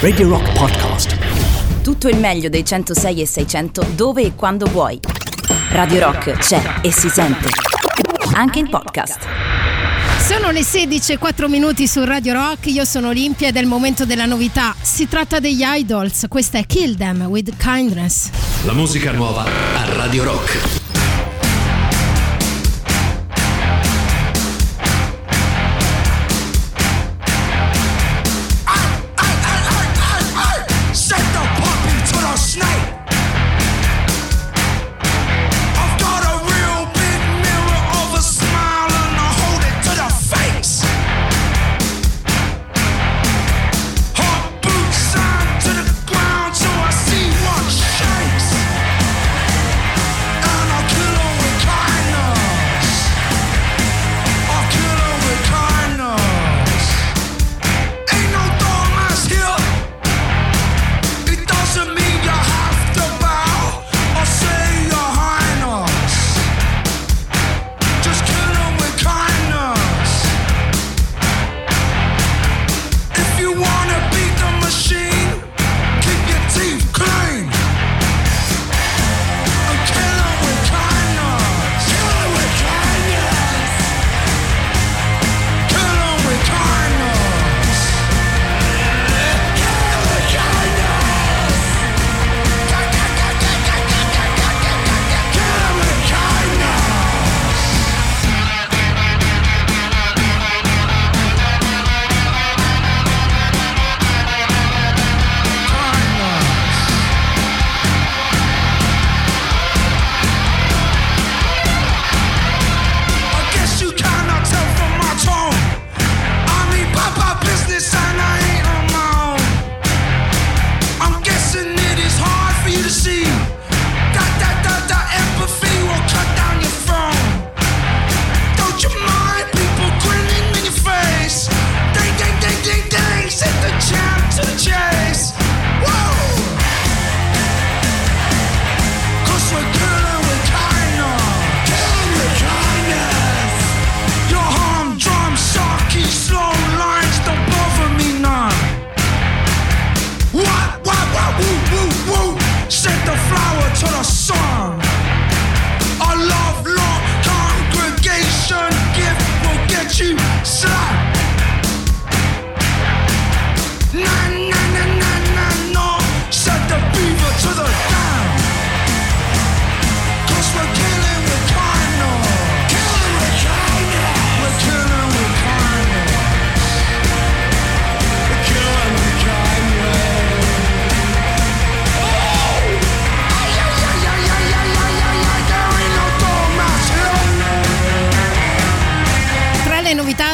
Radio Rock Podcast. Tutto il meglio dei 106 e 600 dove e quando vuoi. Radio Rock c'è e si sente. Anche in podcast. Sono le 16 e 4 minuti su Radio Rock, io sono Olimpia ed è il momento della novità. Si tratta degli Idols, questa è Kill Them with Kindness. La musica nuova a Radio Rock.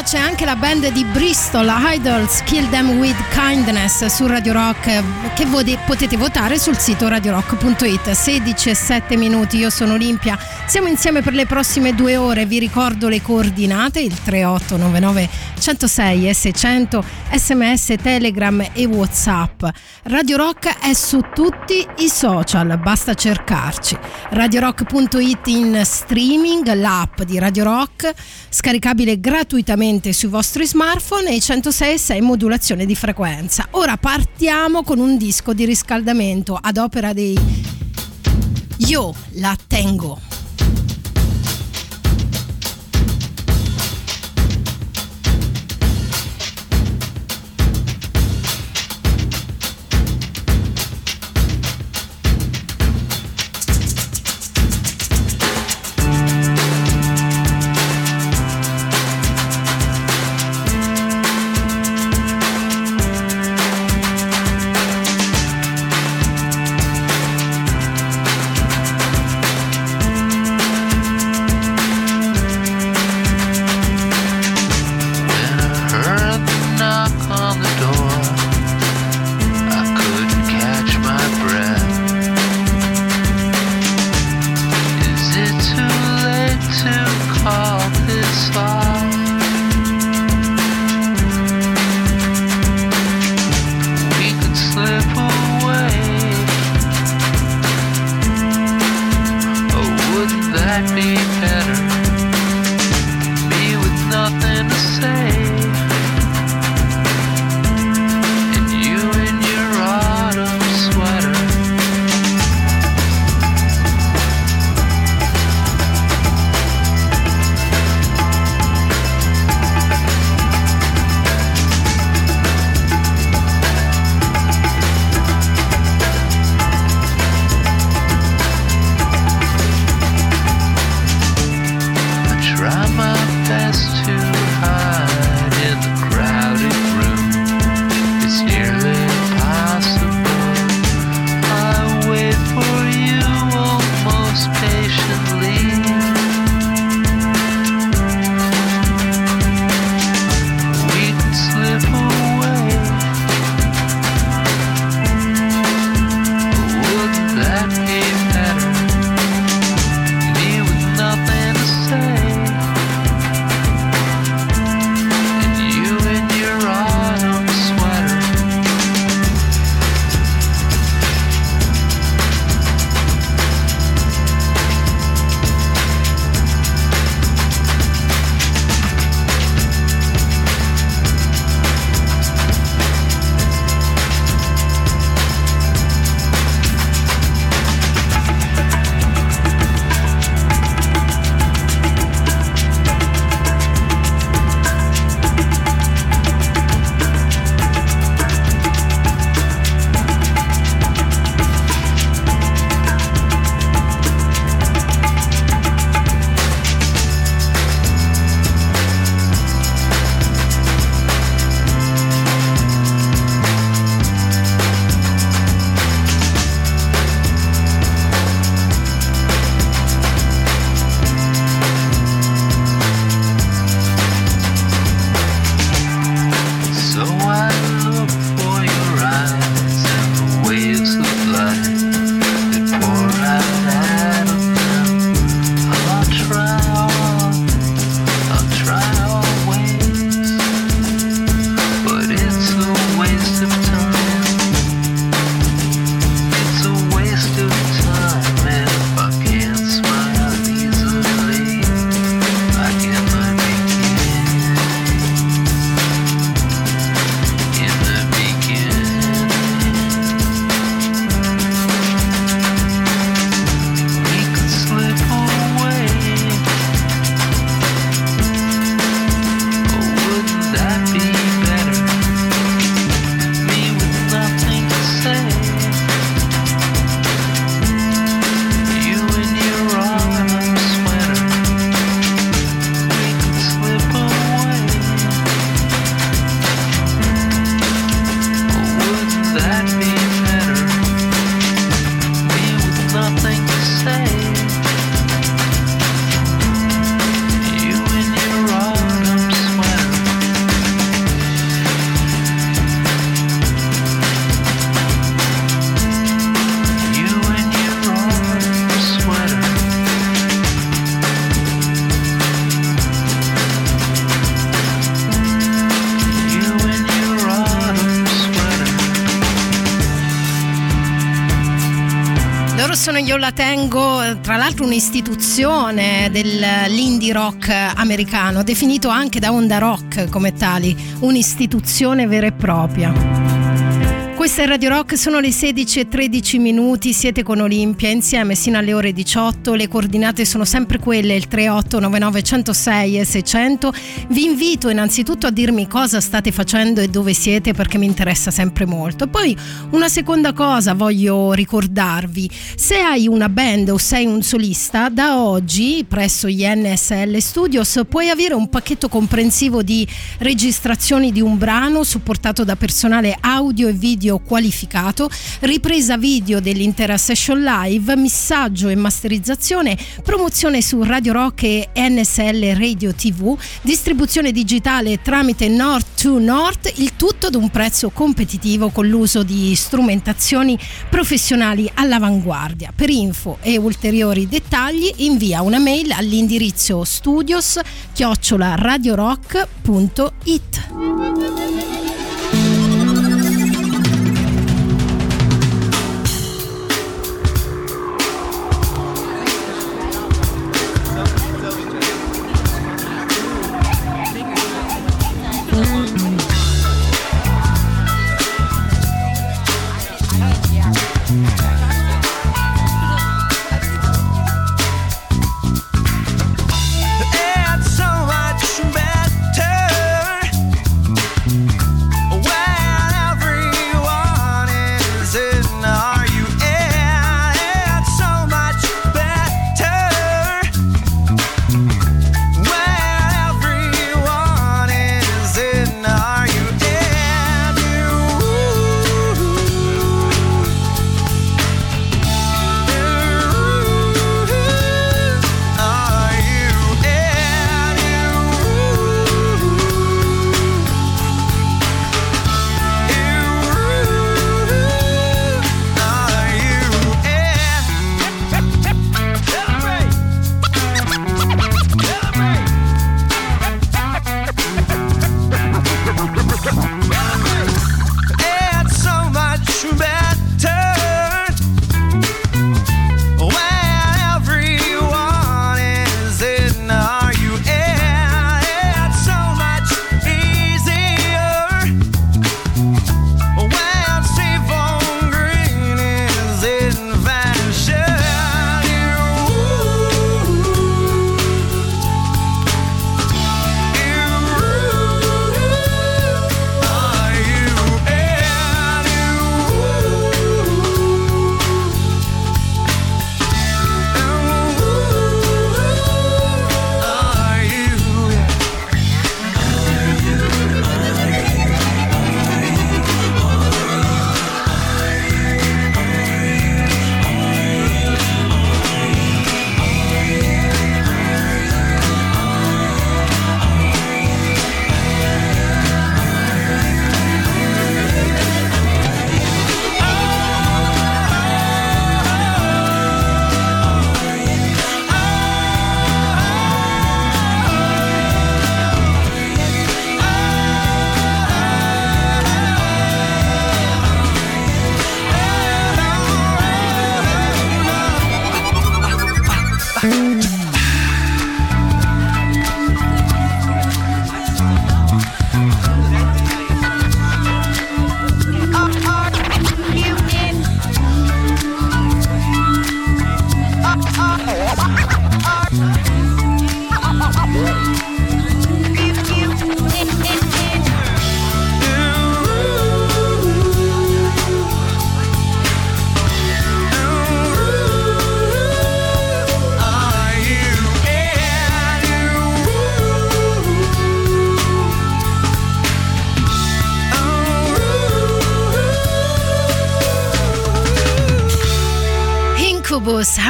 C'è anche la band di Bristol, Idols Kill Them With Kindness su Radio Rock che vode- potete votare sul sito radiorock.it 16 e 7 minuti, io sono Olimpia. Siamo insieme per le prossime due ore vi ricordo le coordinate il 3899 106 e 600 sms, telegram e whatsapp. Radio Rock è su tutti i social basta cercarci. Radiorock.it in streaming l'app di Radio Rock scaricabile gratuitamente sui vostri smartphone e 106.6 modulazione di frequenza. Ora partiamo con un disco di riscaldamento ad opera dei Io la tengo. Tengo tra l'altro un'istituzione dell'indie rock americano, definito anche da Onda Rock come tali, un'istituzione vera e propria. Questa è Radio Rock, sono le 16 e 13 minuti, siete con Olimpia insieme sino alle ore 18, le coordinate sono sempre quelle, il 3899 106 e 600. Vi invito innanzitutto a dirmi cosa state facendo e dove siete perché mi interessa sempre molto. Poi una seconda cosa voglio ricordarvi, se hai una band o sei un solista, da oggi presso gli NSL Studios puoi avere un pacchetto comprensivo di registrazioni di un brano supportato da personale audio e video qualificato, ripresa video dell'intera session live, missaggio e masterizzazione, promozione su Radio Rock e NSL Radio TV, distribuzione digitale tramite North to North, il tutto ad un prezzo competitivo con l'uso di strumentazioni professionali all'avanguardia. Per info e ulteriori dettagli invia una mail all'indirizzo studios chiocciolaradiorock.it.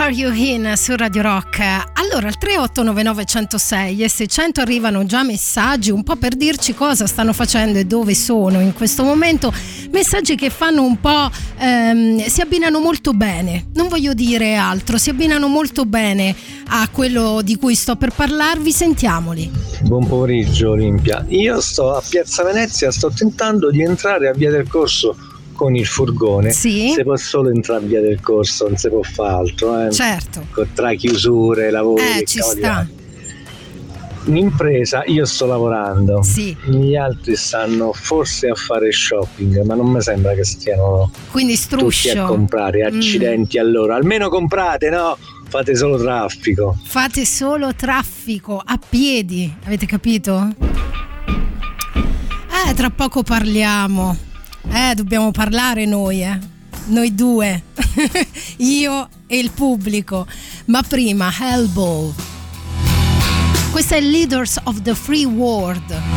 Are You In su Radio Rock. Allora, al 3899 106 e 600 arrivano già messaggi un po' per dirci cosa stanno facendo e dove sono in questo momento. Messaggi che fanno un po'. Ehm, si abbinano molto bene, non voglio dire altro, si abbinano molto bene a quello di cui sto per parlarvi. Sentiamoli. Buon pomeriggio Olimpia. Io sto a Piazza Venezia, sto tentando di entrare a Via del Corso con il furgone. Sì. Si può solo entrare Via del Corso, non si può fare altro. Eh. Certo. Con- Tra chiusure, lavori. Eh, ci sta. Un'impresa, io sto lavorando. Sì. Gli altri stanno forse a fare shopping, ma non mi sembra che stiano Quindi tutti a struscio. comprare. Mm. Accidenti a loro. Almeno comprate, no? Fate solo traffico. Fate solo traffico a piedi, avete capito? Eh, tra poco parliamo. Eh, dobbiamo parlare noi, eh. Noi due. Io e il pubblico. Ma prima, Hellbow. Questa è Leaders of the Free World.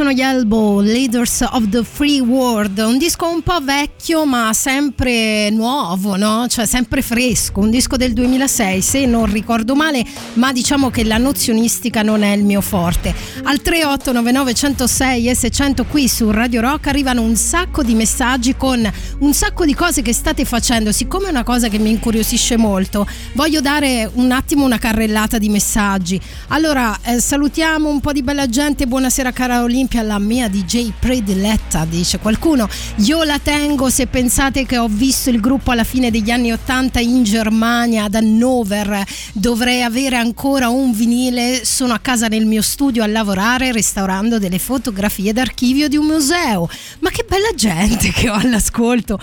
Sono gli Elbow, Leaders of the Free World, un disco un po' vecchio ma sempre nuovo, no? Cioè sempre fresco, un disco del 2006 se non ricordo male, ma diciamo che la nozionistica non è il mio forte. Al 3899 106 e 600 qui su Radio Rock arrivano un sacco di messaggi con un sacco di cose che state facendo, siccome è una cosa che mi incuriosisce molto, voglio dare un attimo una carrellata di messaggi. Allora, eh, salutiamo un po' di bella gente, buonasera cara Olimpia, la mia DJ prediletta, dice qualcuno. Io la tengo se pensate che ho visto il gruppo alla fine degli anni 80 in Germania, ad Hannover. Dovrei avere ancora un vinile. Sono a casa nel mio studio a lavorare restaurando delle fotografie d'archivio di un museo. Ma che bella gente che ho all'ascolto.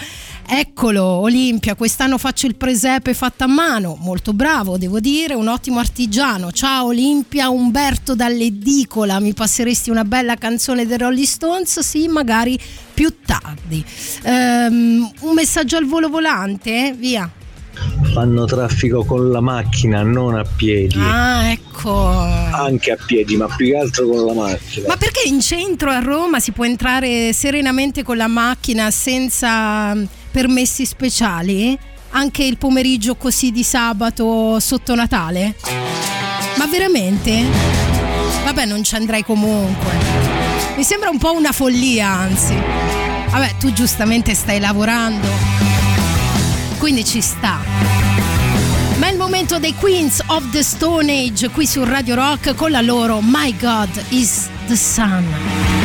Eccolo, Olimpia, quest'anno faccio il presepe fatto a mano, molto bravo, devo dire, un ottimo artigiano. Ciao Olimpia, Umberto dall'edicola, mi passeresti una bella canzone dei Rolling Stones? Sì, magari più tardi. Um, un messaggio al volo volante, via. Fanno traffico con la macchina, non a piedi. Ah, ecco. Anche a piedi, ma più che altro con la macchina. Ma perché in centro a Roma si può entrare serenamente con la macchina senza permessi speciali? Anche il pomeriggio così di sabato sotto Natale? Ma veramente? Vabbè, non ci andrei comunque. Mi sembra un po' una follia, anzi. Vabbè, tu giustamente stai lavorando. Quindi ci sta. Ma è il momento dei Queens of the Stone Age qui su Radio Rock con la loro My God is the Sun.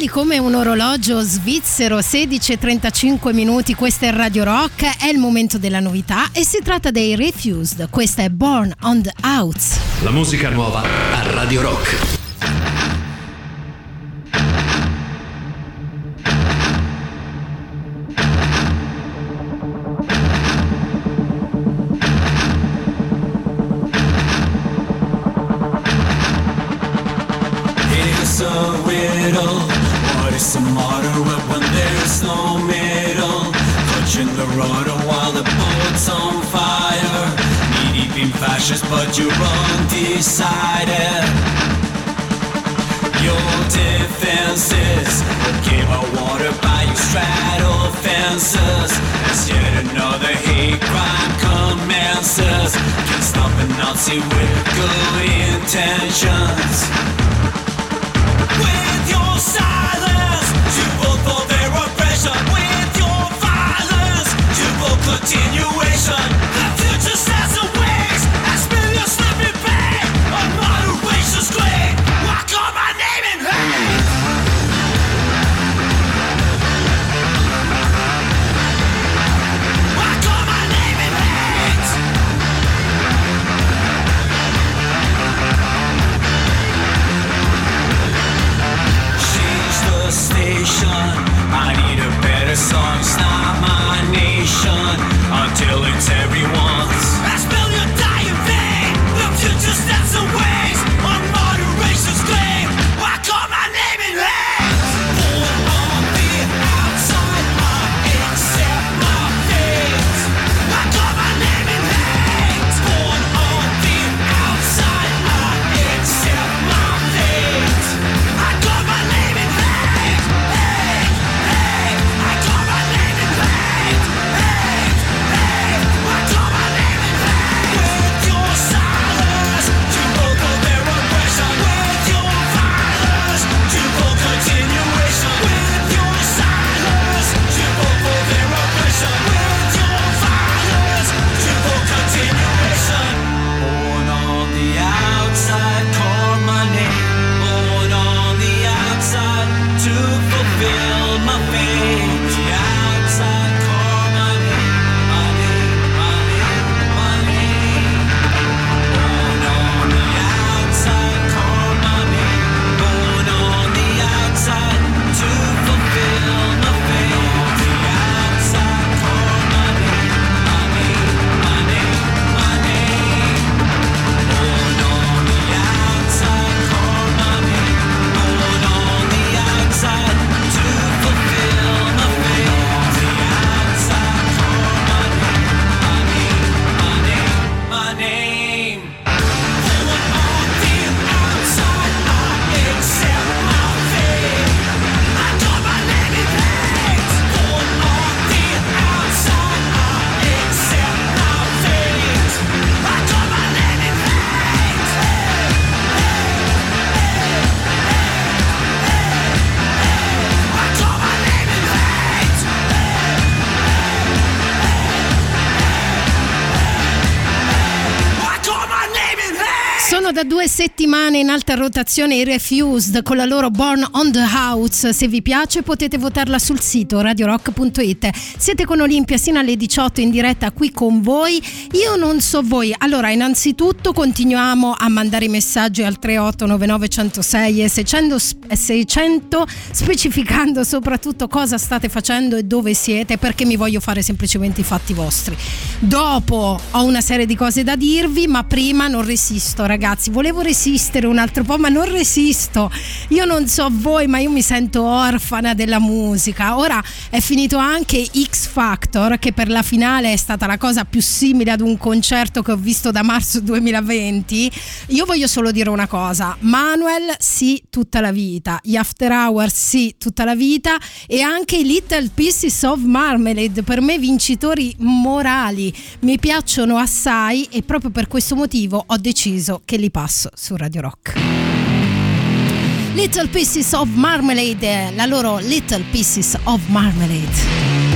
Puntuali come un orologio svizzero, 16.35 minuti, questa è Radio Rock, è il momento della novità e si tratta dei Refused, questa è Born on the Outs. La musica nuova a Radio Rock. No middle? Clutching the rudder while the boat's on fire. Knee deep in fascists, but you're undecided. Your defenses came out water by your straddle fences. As yet another hate crime commences. Can't stop a Nazi with good intentions. Oppression. With your violence, you vote continuation. Da due settimane in alta rotazione i Refused con la loro Born on the House. Se vi piace potete votarla sul sito radiorock.it. Siete con Olimpia sino alle 18 in diretta qui con voi. Io non so voi. Allora, innanzitutto continuiamo a mandare i messaggi al 3899 106 e 600, e 600 specificando soprattutto cosa state facendo e dove siete perché mi voglio fare semplicemente i fatti vostri. Dopo ho una serie di cose da dirvi, ma prima non resisto, ragazzi. Volevo resistere un altro po', ma non resisto. Io non so voi, ma io mi sento orfana della musica. Ora è finito anche X Factor, che per la finale è stata la cosa più simile ad un concerto che ho visto da marzo 2020. Io voglio solo dire una cosa: Manuel, sì, tutta la vita. Gli After Hours, sì, tutta la vita. E anche i Little Pieces of Marmalade, per me vincitori morali. Mi piacciono assai e proprio per questo motivo ho deciso che li passo su Radio Rock. Little Pieces of Marmalade, la loro Little Pieces of Marmalade.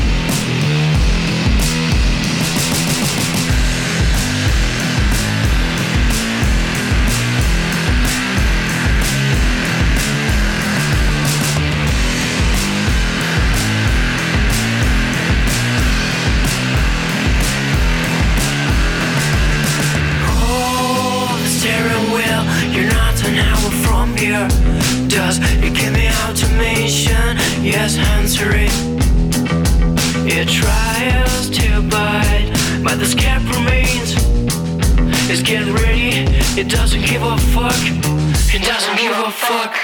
It. Tries to bite, but the scab remains. It's get ready, it doesn't give a fuck. It doesn't give a fuck.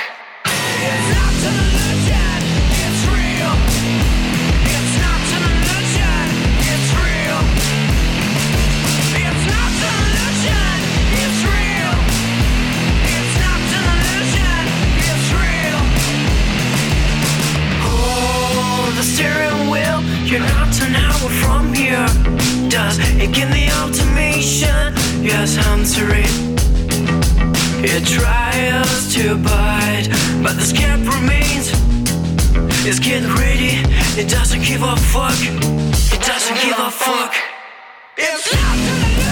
The steering wheel, you're not an hour from here. Does it give me automation? Yes, answer it. It tries to bite, but the scab remains. It's getting ready, it doesn't give a fuck. It doesn't give a fuck. It's not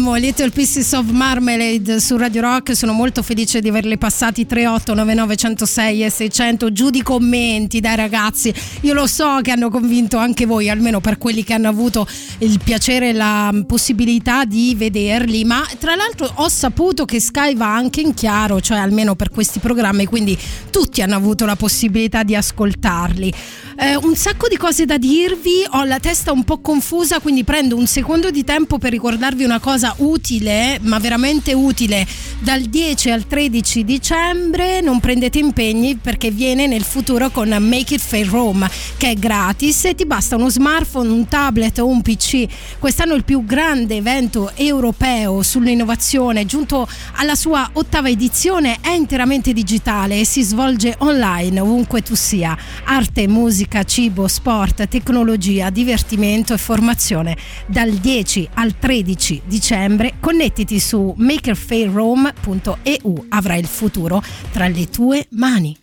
Li amo, Little Pieces of Marmalade su Radio Rock, sono molto felice di averli passati. 3899 106 e 600 giù di commenti dai ragazzi, io lo so che hanno convinto anche voi, almeno per quelli che hanno avuto il piacere e la possibilità di vederli, ma tra l'altro ho saputo che Sky va anche in chiaro, cioè almeno per questi programmi, quindi tutti hanno avuto la possibilità di ascoltarli. Eh, un sacco di cose da dirvi, ho la testa un po' confusa, quindi prendo un secondo di tempo per ricordarvi una cosa utile, ma veramente utile. Dal 10 al 13 dicembre non prendete impegni perché viene nel futuro con Make It Fair Rome, che è gratis e ti basta uno smartphone, un tablet o un PC. Quest'anno il più grande evento europeo sull'innovazione, giunto alla sua ottava edizione, è interamente digitale e si svolge online ovunque tu sia. Arte, musica, cibo, sport, tecnologia, divertimento e formazione. Dal 10 al 13 dicembre connettiti su makerfairrome.eu. Avrai il futuro tra le tue mani.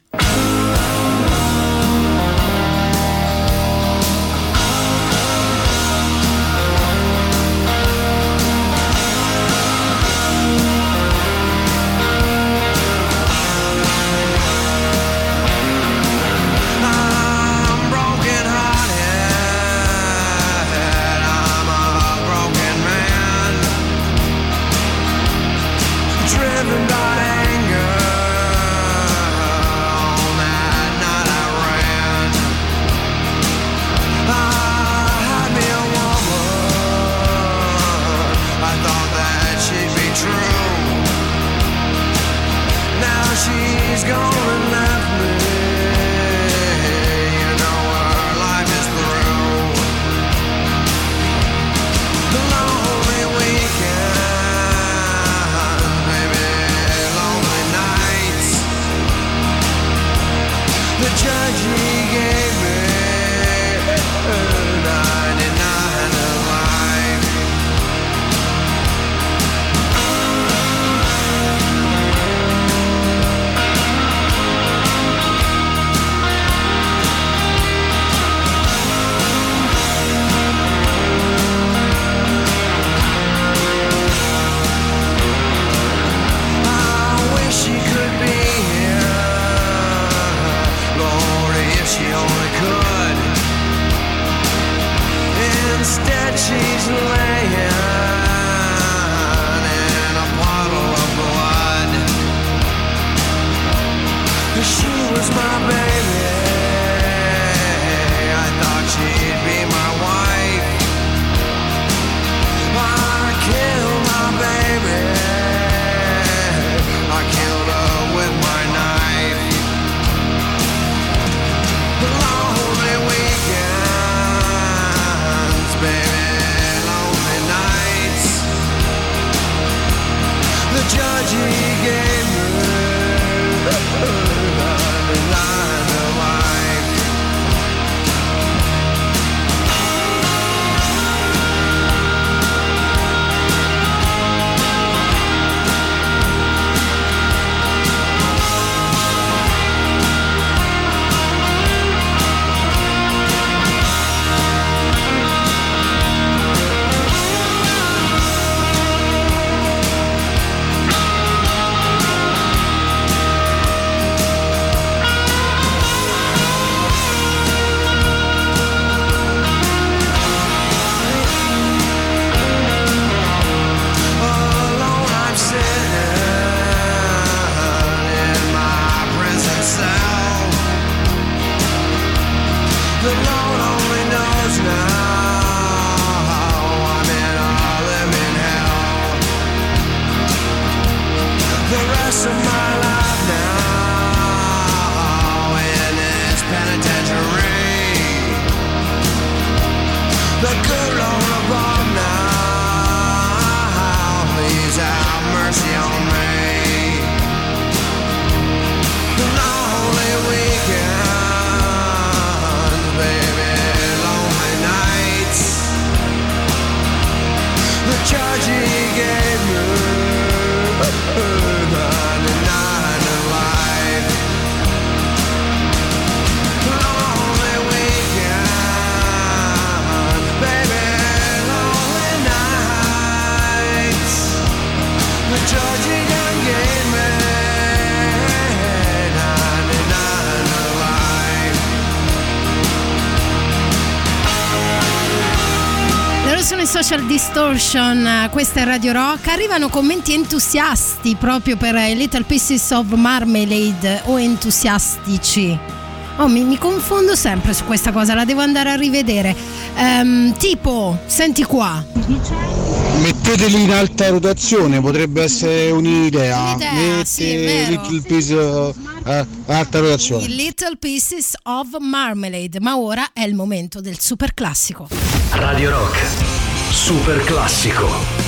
Distortion, eh, questa è Radio Rock. Arrivano commenti entusiasti proprio per eh, Little Pieces of Marmalade o entusiastici. Oh, mi, mi confondo sempre su questa cosa, la devo andare a rivedere. Ehm, tipo, senti qua. Metteteli in alta rotazione, potrebbe essere un'idea. Un'idea, Mette sì. Little Piece eh, alta rotazione. I Little Pieces of Marmalade, ma ora è il momento del super classico. Radio Rock. Super classico.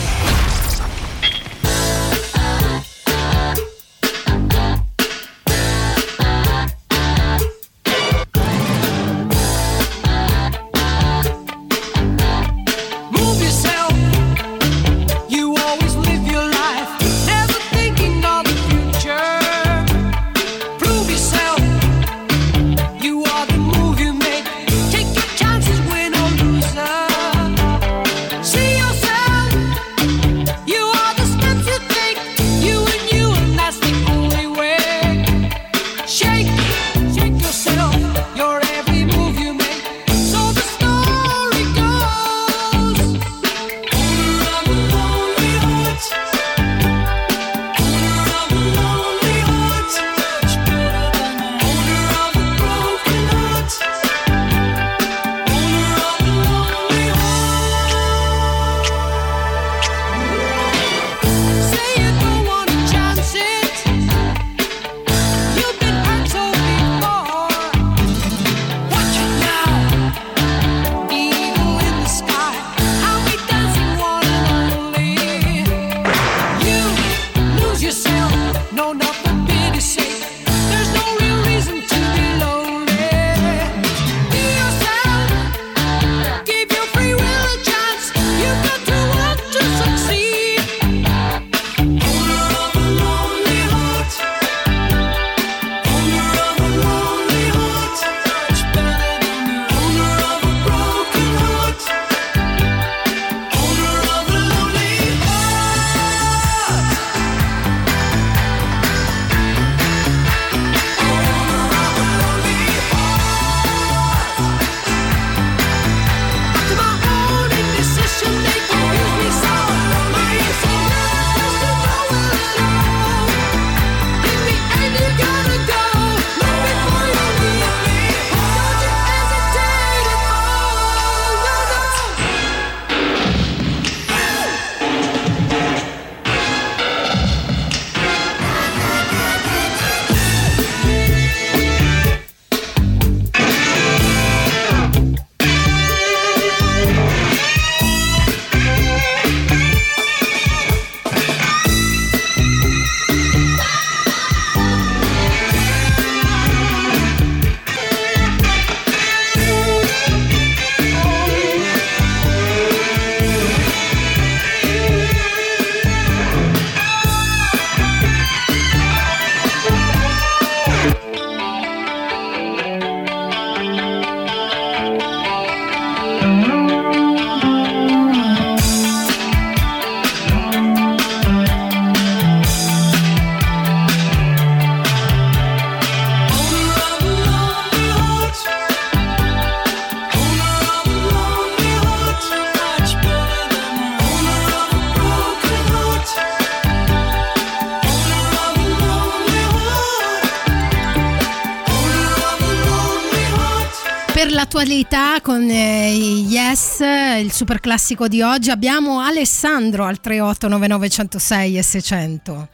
L'attualità con eh, Yes, il super classico di oggi, abbiamo Alessandro al 3899 106 e 600.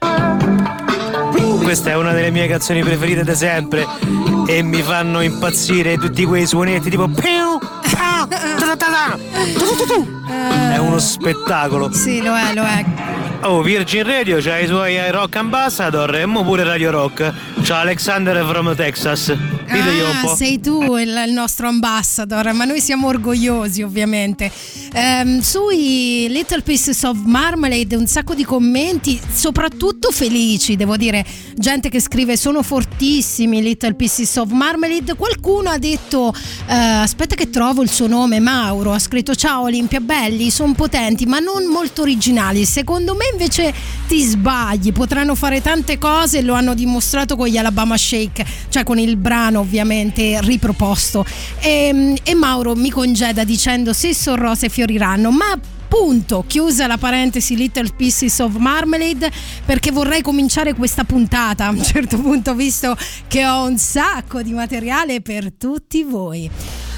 Questa è una delle mie canzoni preferite da sempre e mi fanno impazzire tutti quei suonetti tipo piu, pa, ta ta ta, tu, tu, tu. È uno spettacolo. Sì, lo è, lo è. Oh, Virgin Radio c'ha i suoi rock ambassador e mo pure Radio Rock. C'ha Alexander from Texas. Ditegli un Ah, po'. sei tu il, il nostro ambassador, ma noi siamo orgogliosi ovviamente. Ehm, sui Little Pieces of Marmalade un sacco di commenti, soprattutto felici, devo dire, gente che scrive sono fortissimi Little Pieces of Marmalade. Qualcuno ha detto, eh, aspetta che trovo il suo nome, Mauro, ha scritto ciao Olimpia, belli, sono potenti, ma non molto originali. Secondo me invece ti sbagli, potranno fare tante cose, lo hanno dimostrato con gli Alabama Shake, cioè con il brano ovviamente riproposto. E, e Mauro mi congeda dicendo se sono rose fioriranno, ma punto, chiusa la parentesi Little Pieces of Marmalade perché vorrei cominciare questa puntata a un certo punto visto che ho un sacco di materiale per tutti voi.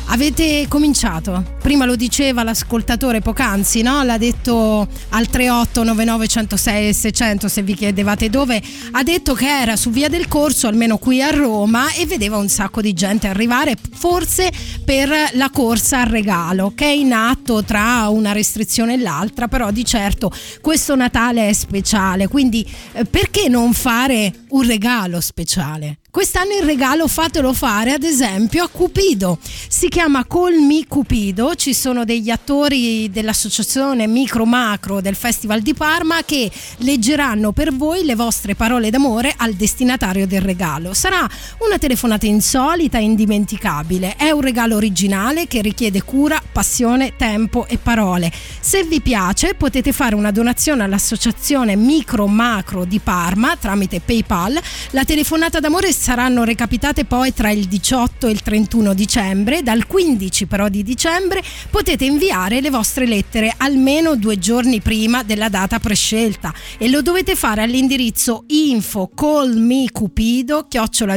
Avete cominciato? Prima lo diceva l'ascoltatore poc'anzi, no? L'ha detto al 3899 106 e 600 se vi chiedevate dove. Ha detto che era su Via del Corso, almeno qui a Roma, e vedeva un sacco di gente arrivare, forse per la corsa al regalo, che è in atto tra una restrizione e l'altra, però di certo questo Natale è speciale, quindi eh, perché non fare un regalo speciale? Quest'anno il regalo fatelo fare ad esempio a Cupido. Si chiama Call Me Cupido, ci sono degli attori dell'associazione Micro Macro del Festival di Parma che leggeranno per voi le vostre parole d'amore al destinatario del regalo. Sarà una telefonata insolita e indimenticabile. È un regalo originale che richiede cura, passione, tempo e parole. Se vi piace potete fare una donazione all'associazione Micro Macro di Parma tramite PayPal. La telefonata d'amore saranno recapitate poi tra il 18 e il 31 dicembre. Dal 15 però di dicembre potete inviare le vostre lettere almeno due giorni prima della data prescelta e lo dovete fare all'indirizzo info callmecupido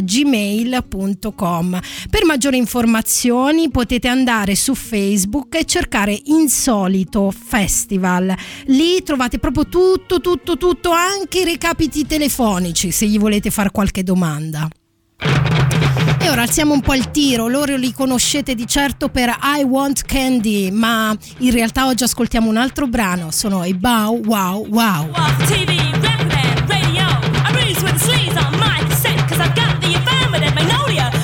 gmail.com per maggiori informazioni potete andare su Facebook e cercare Insolito Festival. Lì trovate proprio tutto tutto tutto anche i recapiti telefonici se gli volete fare qualche domanda e ora alziamo un po' il tiro, loro li conoscete di certo per I Want Candy, ma in realtà oggi ascoltiamo un altro brano, sono i Bow Wow Wow. Radio. I with the sleeves on my cassette, cause I've got the affirmative magnolia.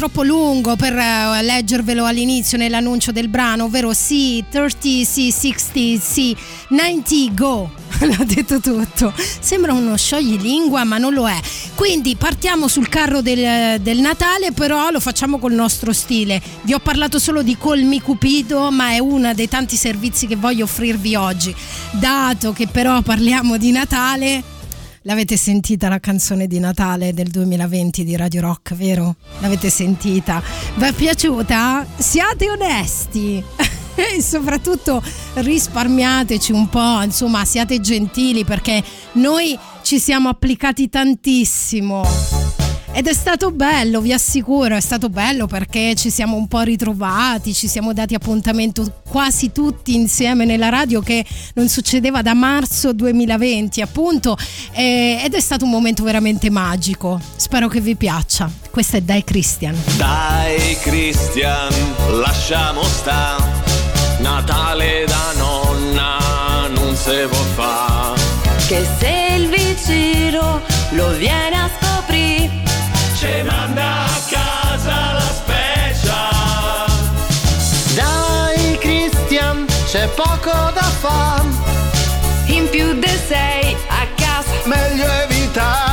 Troppo lungo per eh, leggervelo all'inizio nell'annuncio del brano, ovvero sì, 30, sì, 60, sì, 90, go. L'ho detto tutto. Sembra uno scioglilingua, ma non lo è. Quindi partiamo sul carro del, del Natale, però lo facciamo col nostro stile. Vi ho parlato solo di Colmi Cupido, ma è uno dei tanti servizi che voglio offrirvi oggi. Dato che però parliamo di Natale, L'avete sentita la canzone di Natale del 2020 di Radio Rock, vero? L'avete sentita? Vi è piaciuta? Siate onesti! E soprattutto risparmiateci un po', insomma, siate gentili perché noi ci siamo applicati tantissimo. Ed è stato bello, vi assicuro, è stato bello perché ci siamo un po' ritrovati, ci siamo dati appuntamento quasi tutti insieme nella radio che non succedeva da marzo 2020 appunto eh, ed è stato un momento veramente magico. Spero che vi piaccia. Questa è Dai Christian. Dai Christian, lasciamo sta. Natale da nonna non se può fa. Che se il vicino lo viene a scoprire, Ce manda a casa la specia. Dai Christian, c'è poco da far. in più di sei a casa. Meglio evitare.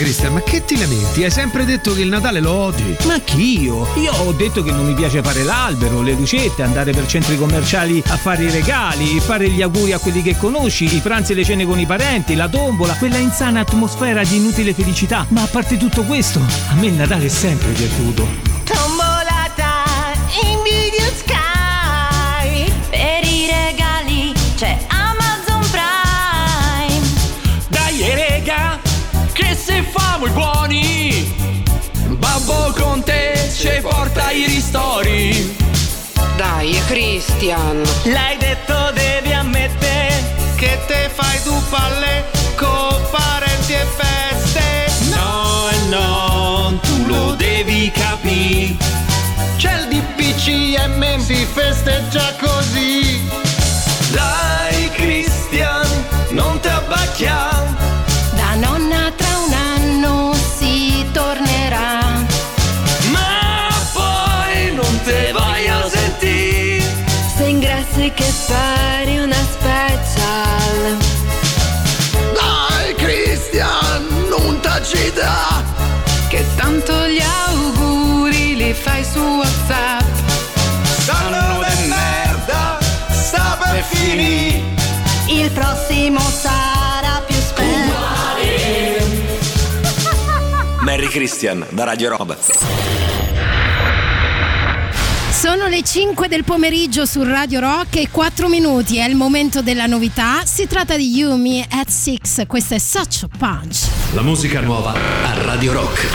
Cristian, ma che ti lamenti? Hai sempre detto che il Natale lo odi. Ma chi io? Io ho detto che non mi piace fare l'albero, le lucette, andare per centri commerciali a fare i regali, fare gli auguri a quelli che conosci, i pranzi e le cene con i parenti, la tombola, quella insana atmosfera di inutile felicità. Ma a parte tutto questo, a me il Natale è sempre piaciuto. Tombolata in se famo i buoni. Babbo con te ci porta i ristori. Dai, Christian. L'hai detto devi ammettere che te fai tu palle con parenti e feste. No e no, tu lo devi capire. C'è il DPCM, si festeggia così. Dai Christian, non ti abbacchiamo. Fare una special. Dai Christian, non t'agita. Che tanto gli auguri li fai su WhatsApp. Sanno de merda, sta per finire. Il prossimo sarà più spero. Merry Christian da Radio Rob. Sono le 5 del pomeriggio su Radio Rock e 4 minuti, è il momento della novità. Si tratta di Yumi at 6, questo è Such a Punch. La musica nuova a Radio Rock.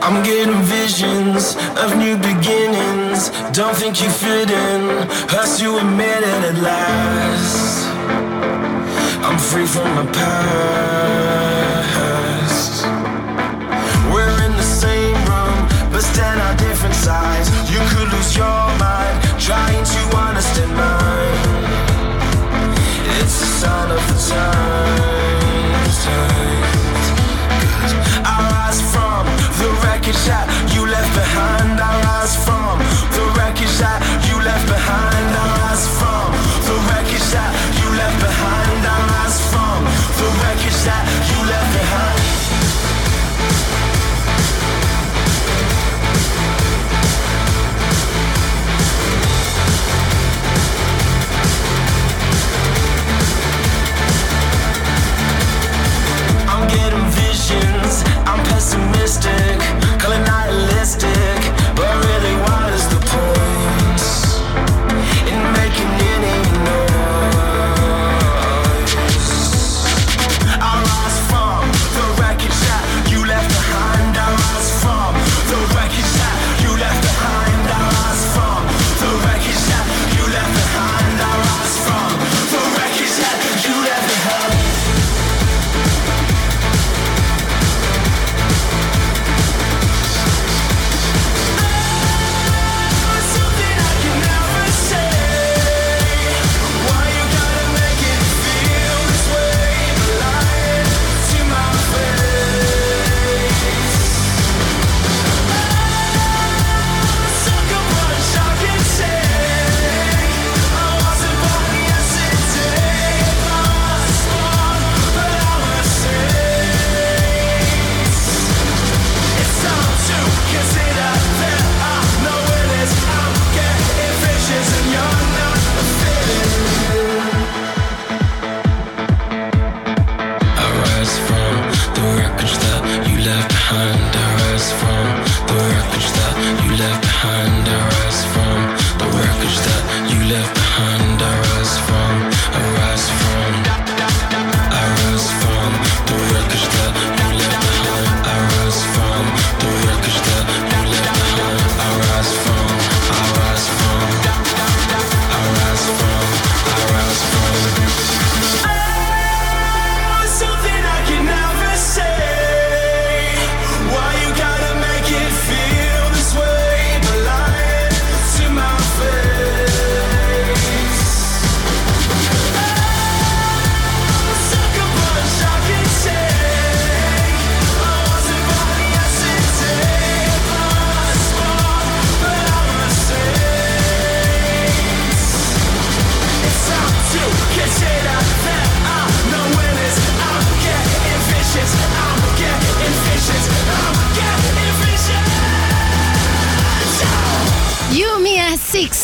I'm getting visions of new beginnings. Don't think you fit in, hurts you admit it at last. I'm free from my past. We're in the same room, but stand on different sides. You could lose your mind trying to understand mine. It's a sign of the times. times. I rise from the wreckage that you left behind. I rise from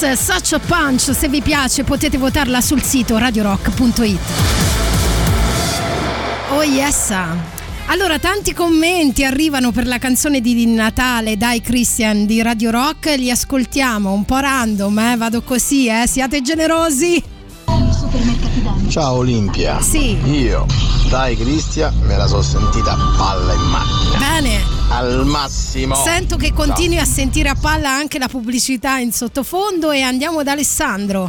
Six, Such a Punch, se vi piace potete votarla sul sito radiorock.it. Oh yes! Allora, tanti commenti arrivano per la canzone di Natale Dai Christian di Radio Rock, li ascoltiamo un po' random, eh? vado così, eh? siate generosi. Ciao Olimpia. Sì. Io, dai Cristian, me la sono sentita palla in macchina. Bene. Al massimo. Sento che continui a sentire a palla anche la pubblicità in sottofondo e andiamo da Alessandro.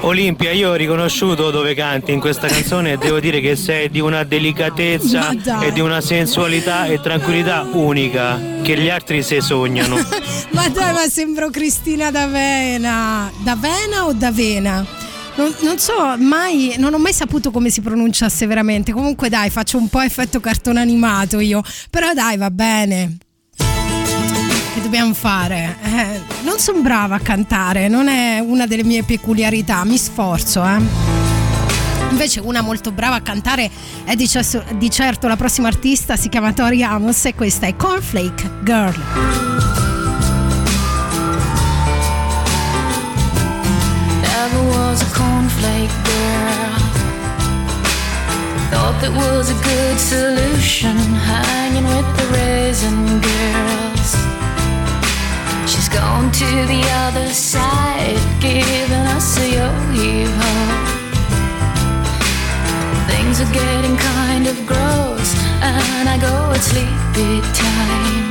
Olimpia, io ho riconosciuto dove canti in questa canzone e devo dire che sei di una delicatezza e di una sensualità e tranquillità unica che gli altri se sognano. Ma dai, ma sembro Cristina D'Avena. D'Avena o D'Avena? Non, non so mai, non ho mai saputo come si pronunciasse veramente. Comunque, dai, faccio un po' effetto cartone animato io. Però dai, va bene. Che dobbiamo fare? Eh, non sono brava a cantare, non è una delle mie peculiarità, mi sforzo, eh. Invece una molto brava a cantare è di, di certo la prossima artista, si chiama Tori Amos e questa è Cornflake Girl. Never a cornflake girl. Thought that was a good solution, hanging with the raisin girls. She's gone to the other side, giving us a yo-yo. Things are getting kind of gross, and I go at sleepy time.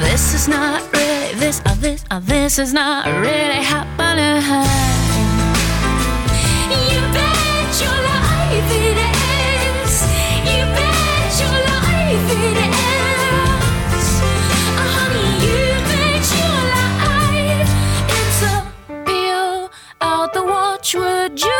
This is not really this uh, this uh, this is not really happening. You bet your life it is. You bet your life it is. Uh, honey, you bet your life it's a peel out the watchword. Just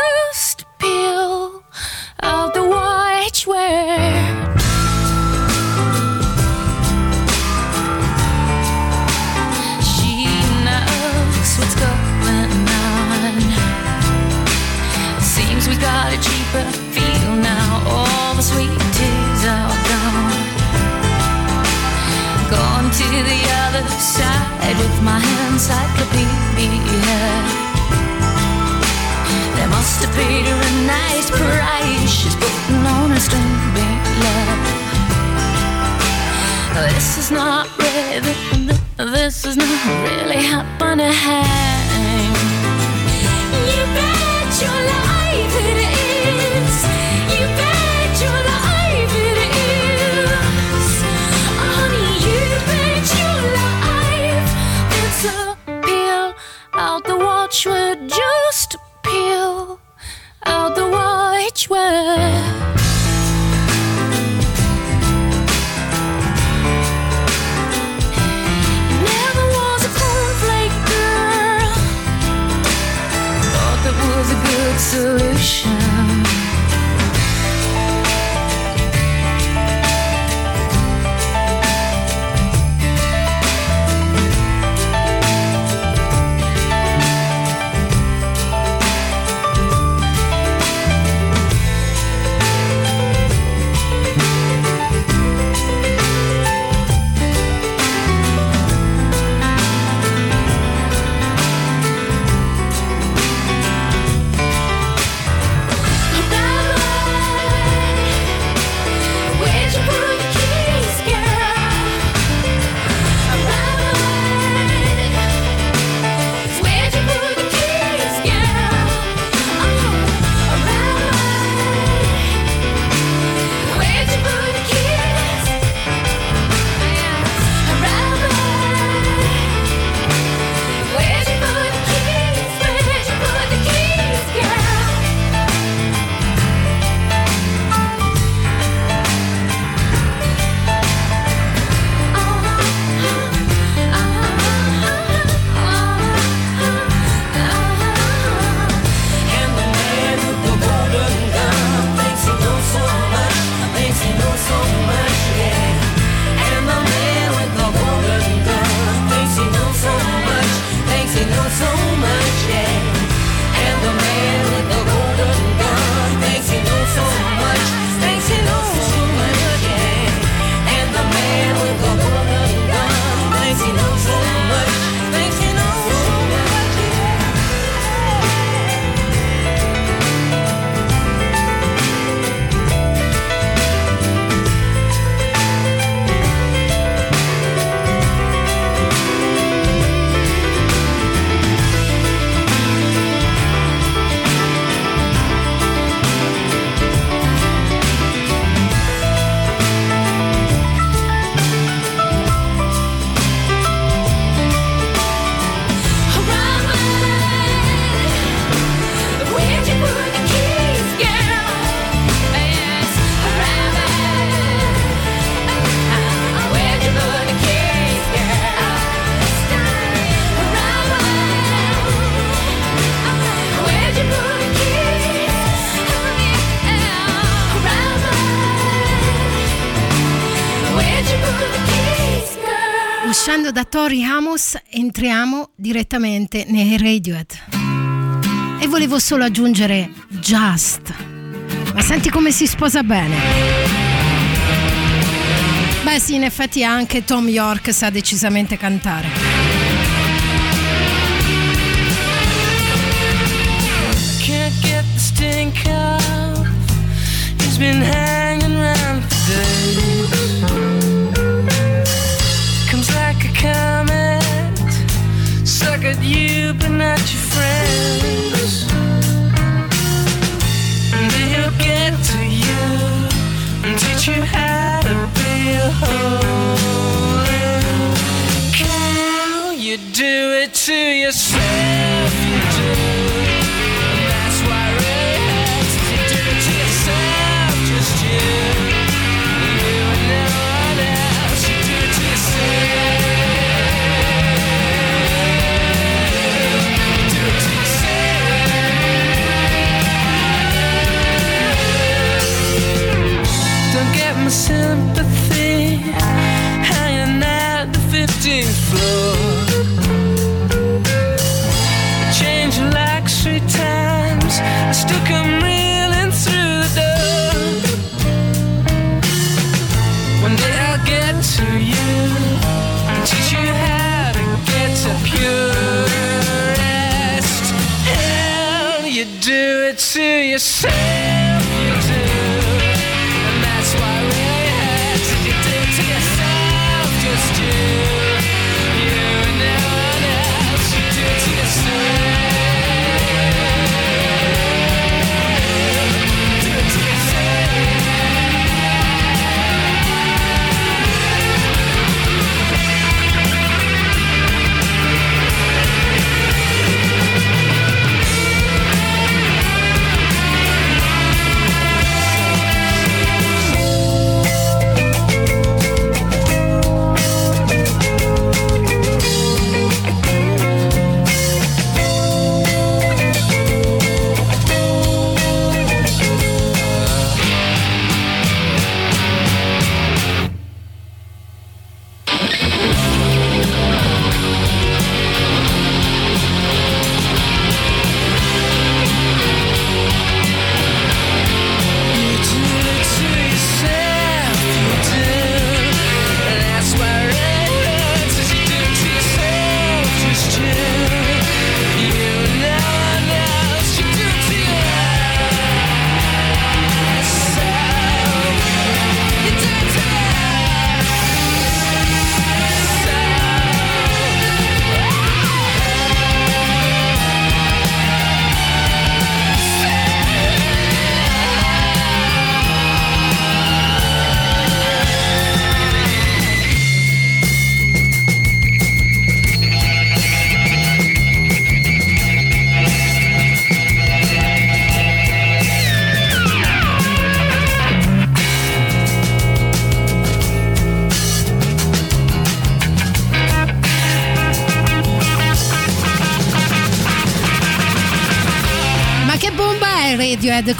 You bet your life it is. The watchword. Just peel out the watchword. Never da Tori Amos entriamo direttamente nei Radiohead. E volevo solo aggiungere Just. Ma senti come si sposa bene. Beh sì, in effetti anche Tom York sa decisamente cantare. Can't at you but not your friends. And he'll get to you and teach you how to be a holy cow. You do it to yourself, you do. To yourself,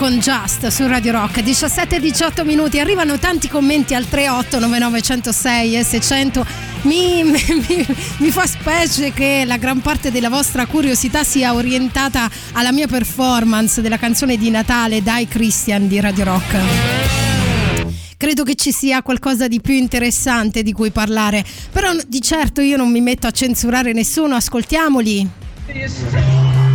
con Just su Radio Rock? 17-18 minuti, arrivano tanti commenti al 38 9906 e 600. Mi, mi- mi fa specie che la gran parte della vostra curiosità sia orientata alla mia performance della canzone di Natale Dai Christian di Radio Rock. Credo che ci sia qualcosa di più interessante di cui parlare, però di certo io non mi metto a censurare nessuno, ascoltiamoli.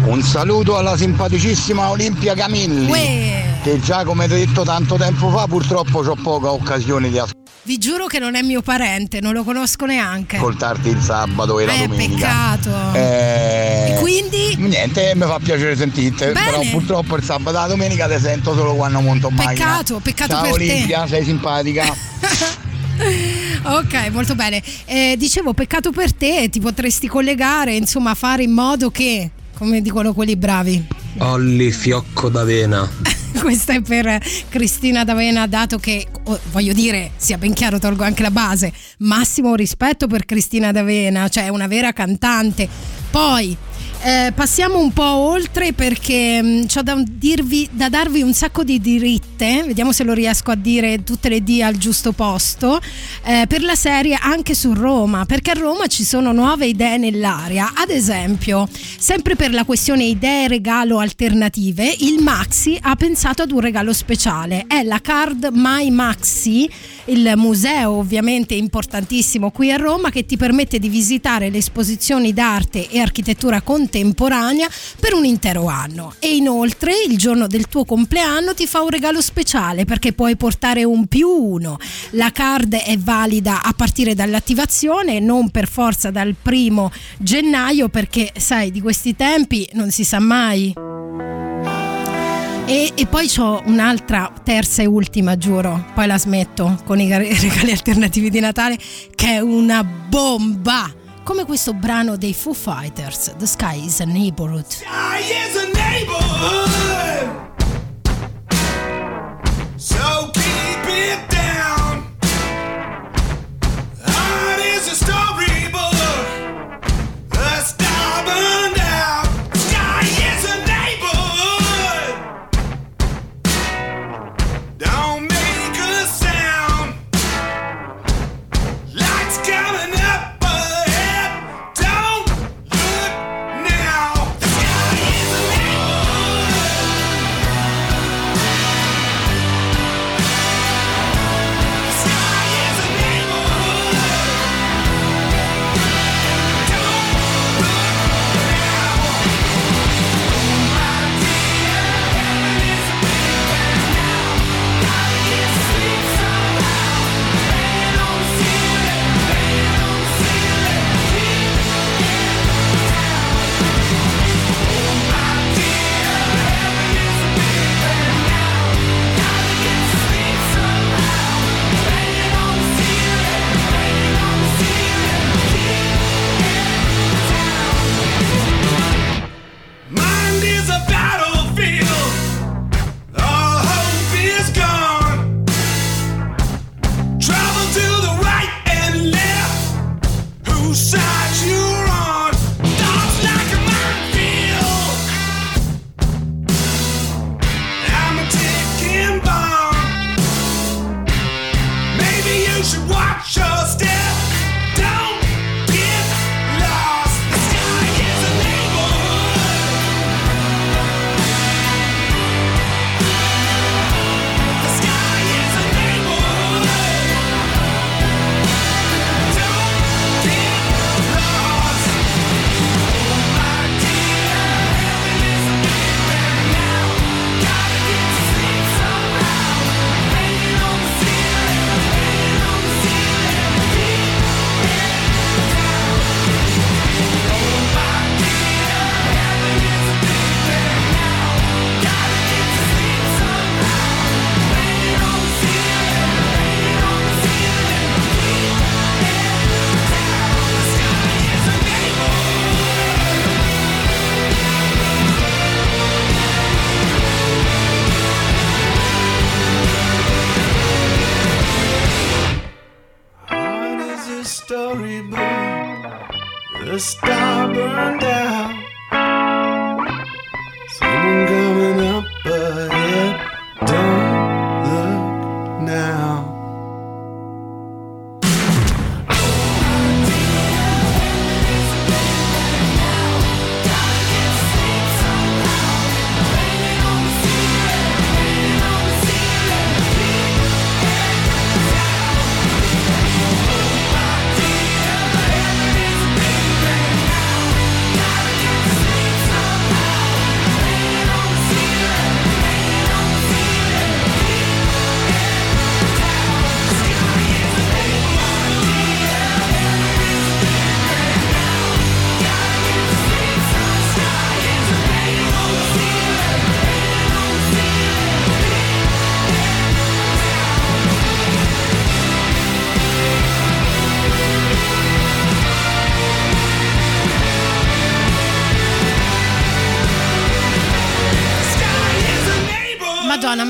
Un saluto alla simpaticissima Olimpia Camilli. Uè. Che già come detto tanto tempo fa purtroppo ho poca occasione di Vi giuro che non è mio parente, non lo conosco neanche. ascoltarti il sabato e la Eh, domenica. peccato. Eh, E quindi? Niente, mi fa piacere sentirti, però purtroppo il sabato e la domenica ti sento solo quando monto in macchina. Peccato, peccato Ciao per te. Olimpia, sei simpatica. Ok, molto bene. Eh, dicevo, peccato per te, ti potresti collegare, insomma, fare in modo che, come dicono quelli bravi. Olli fiocco d'avena. Questa è per Cristina D'Avena, dato che, oh, voglio dire, sia ben chiaro, tolgo anche la base, massimo rispetto per Cristina D'Avena, cioè una vera cantante. Poi, eh, passiamo un po' oltre perché mh, c'ho da, dirvi, da darvi un sacco di diritte, vediamo se lo riesco a dire tutte le D al giusto posto, eh, per la serie anche su Roma, perché a Roma ci sono nuove idee nell'aria. Ad esempio, sempre per la questione idee regalo alternative, il Maxi ha pensato ad un regalo speciale, è la card My Maxi, il museo ovviamente importantissimo qui a Roma che ti permette di visitare le esposizioni d'arte e architettura contemporanea per un intero anno e inoltre il giorno del tuo compleanno ti fa un regalo speciale perché puoi portare un più uno. La card è valida a partire dall'attivazione, non per forza dal primo gennaio perché sai di questi tempi non si sa mai. E, e poi ho un'altra terza e ultima, giuro, poi la smetto con i regali alternativi di Natale, che è una bomba! Come questo brano dei Foo Fighters, The Sky is a Neighborhood. is a neighborhood.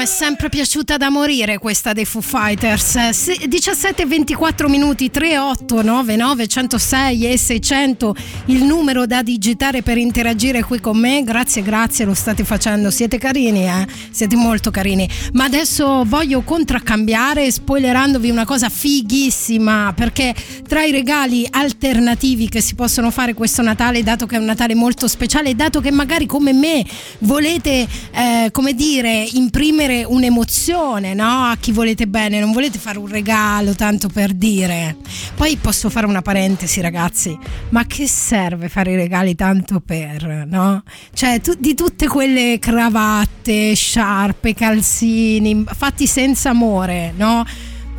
È sempre piaciuta da morire questa dei Foo Fighters. Se- 17 e 24 minuti 3899 106 e 600 il numero da digitare per interagire qui con me. Grazie, grazie, lo state facendo. Siete carini, eh? Siete molto carini. Ma adesso voglio contraccambiare spoilerandovi una cosa fighissima perché tra i regali alternativi che si possono fare questo Natale, dato che è un Natale molto speciale, dato che magari come me volete, eh, come dire, imprimere un'emozione no? a chi volete bene, non volete fare un regalo tanto per dire. Poi posso fare una parentesi, ragazzi, ma che serve fare i regali tanto per, no? Cioè, tu- di tutte quelle cravatte, sciarpe, calzini, fatti senza amore, no?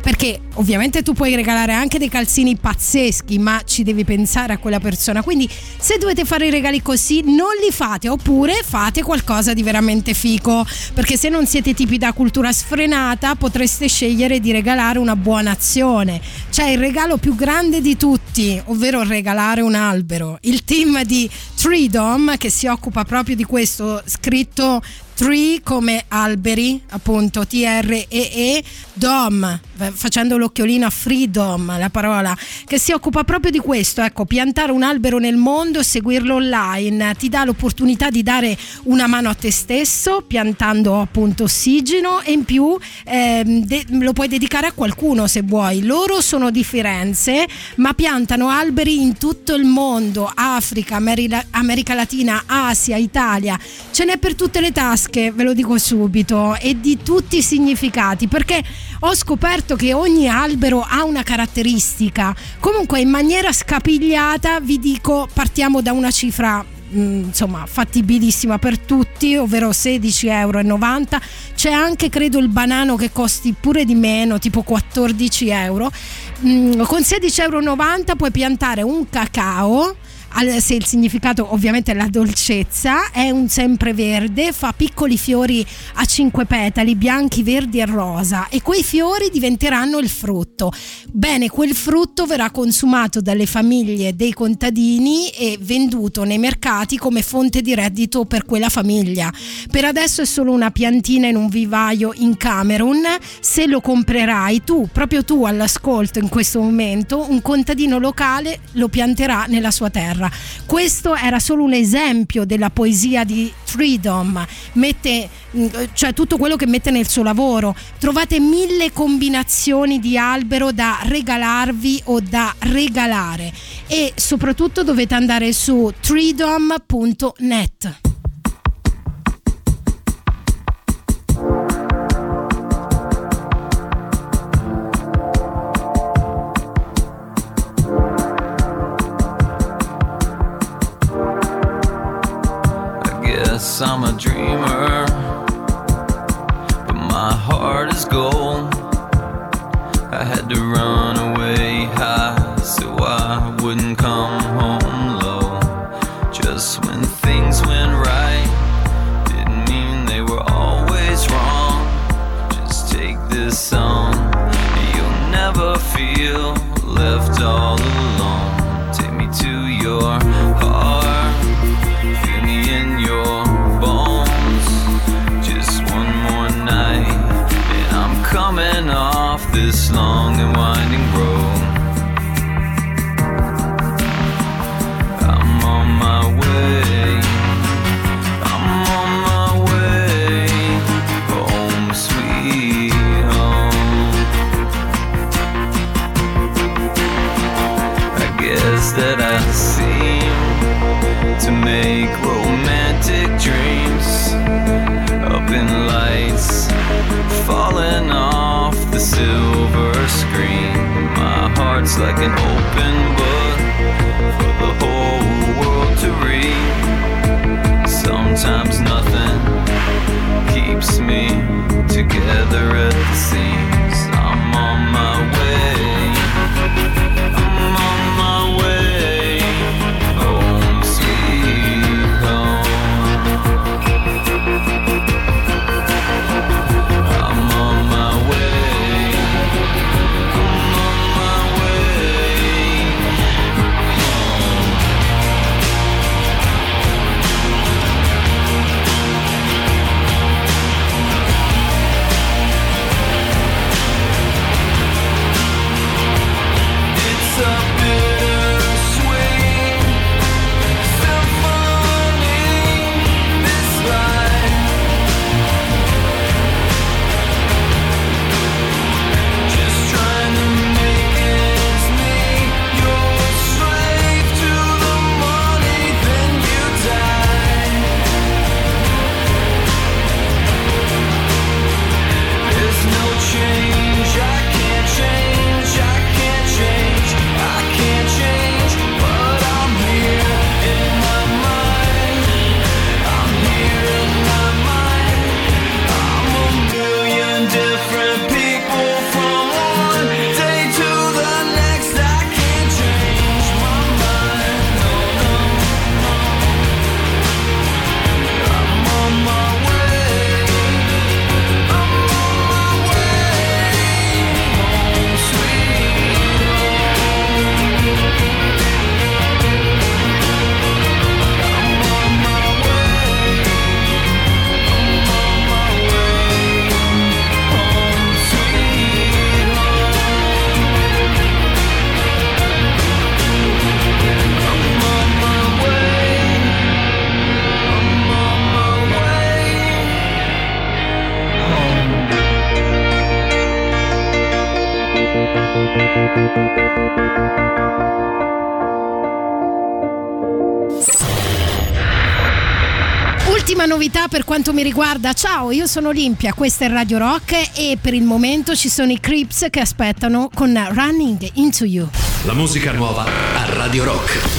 Perché ovviamente tu puoi regalare anche dei calzini pazzeschi, ma ci devi pensare a quella persona. Quindi se dovete fare i regali così, non li fate, oppure fate qualcosa di veramente fico. Perché se non siete tipi da cultura sfrenata, potreste scegliere di regalare una buona azione. Cioè il regalo più grande di tutti, ovvero regalare un albero. Il team di Freedom, che si occupa proprio di questo, scritto Tree come alberi, appunto T-R-E-E, Dom, facendo l'occhiolino a Freedom, la parola, che si occupa proprio di questo, ecco, piantare un albero nel mondo, seguirlo online, ti dà l'opportunità di dare una mano a te stesso, piantando appunto ossigeno e in più ehm, de- lo puoi dedicare a qualcuno se vuoi. Loro sono di Firenze, ma piantano alberi in tutto il mondo, Africa, Ameri- America Latina, Asia, Italia, ce n'è per tutte le tasche, ve lo dico subito, e di tutti i significati, perché ho scoperto che ogni albero ha una caratteristica. Comunque in maniera scapigliata vi dico, partiamo da una cifra mm, insomma fattibilissima per tutti ovvero 16,90 euro c'è anche credo il banano che costi pure di meno tipo 14 euro Mm, con 16,90 euro puoi piantare un cacao se il significato ovviamente è la dolcezza, è un sempreverde, fa piccoli fiori a cinque petali, bianchi, verdi e rosa e quei fiori diventeranno il frutto. Bene, quel frutto verrà consumato dalle famiglie dei contadini e venduto nei mercati come fonte di reddito per quella famiglia. Per adesso è solo una piantina in un vivaio in Camerun, se lo comprerai tu, proprio tu all'ascolto in questo momento, un contadino locale lo pianterà nella sua terra. Questo era solo un esempio della poesia di Freedom, mette, mh, cioè tutto quello che mette nel suo lavoro. Trovate mille combinazioni di albero da regalarvi o da regalare e soprattutto dovete andare su freedom.net. I'm a dreamer, but my heart is gold. Like an open book for the whole world to read. Sometimes nothing keeps me together at the seams. I'm on my way. Quanto mi riguarda, ciao, io sono Olimpia, questa è Radio Rock e per il momento ci sono i Crips che aspettano con Running Into You. La musica nuova a Radio Rock.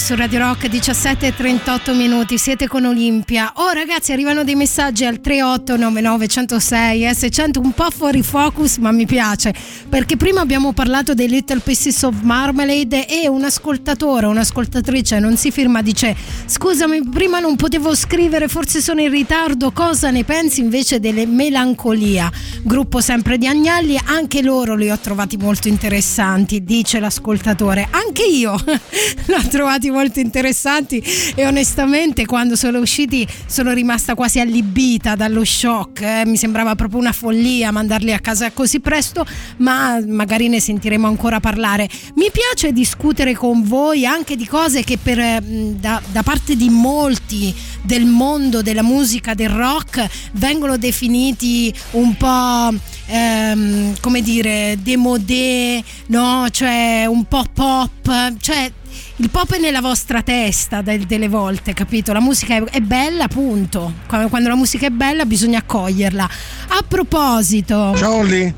Su Radio Rock 17 e 38 minuti siete con Olimpia. Oh ragazzi arrivano dei messaggi al 3899 106 S100 un po' fuori focus ma mi piace perché prima abbiamo parlato dei Little Pieces of Marmalade e un ascoltatore un'ascoltatrice non si firma dice scusami prima non potevo scrivere forse sono in ritardo cosa ne pensi invece delle Melancolia? Gruppo sempre di Agnelli anche loro li ho trovati molto interessanti dice l'ascoltatore. Anche io li ho molto interessanti e onestamente quando sono usciti sono rimasta quasi allibita dallo shock eh. mi sembrava proprio una follia mandarli a casa così presto ma magari ne sentiremo ancora parlare mi piace discutere con voi anche di cose che per, eh, da, da parte di molti del mondo della musica del rock vengono definiti un po' ehm, come dire demodé no cioè un po' pop cioè il pop è nella vostra testa del- delle volte, capito? La musica è, bella, punto. Quando la musica è bella bisogna accoglierla. A proposito, Ciao Olli.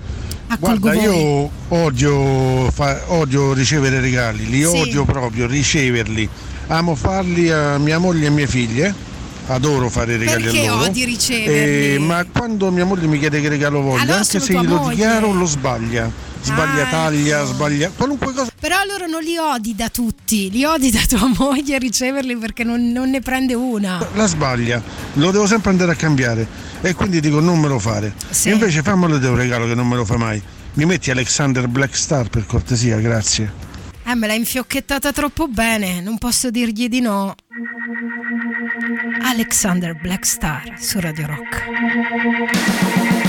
Guarda, voi. io odio, fa- odio ricevere regali, li Sì. odio proprio, riceverli. Amo farli a mia moglie e mie figlie. Adoro fare regali Perché a loro. odi riceverli? Eh, ma quando mia moglie mi chiede che regalo voglio, Allora anche se glielo dichiaro, lo sbaglia. Sbaglia Ah, taglia, ecco. sbaglia qualunque cosa. però allora non li odi da tutti, li odi da tua moglie a riceverli perché non, non ne prende una. La sbaglia, lo devo sempre andare a cambiare e quindi dico non me lo fare. Sì. Invece fammelo te un regalo che non me lo fa mai. Mi metti Alexander Blackstar per cortesia, grazie. Eh, me l'ha infiocchettata troppo bene, non posso dirgli di no. Alexander Blackstar su Radio Rock.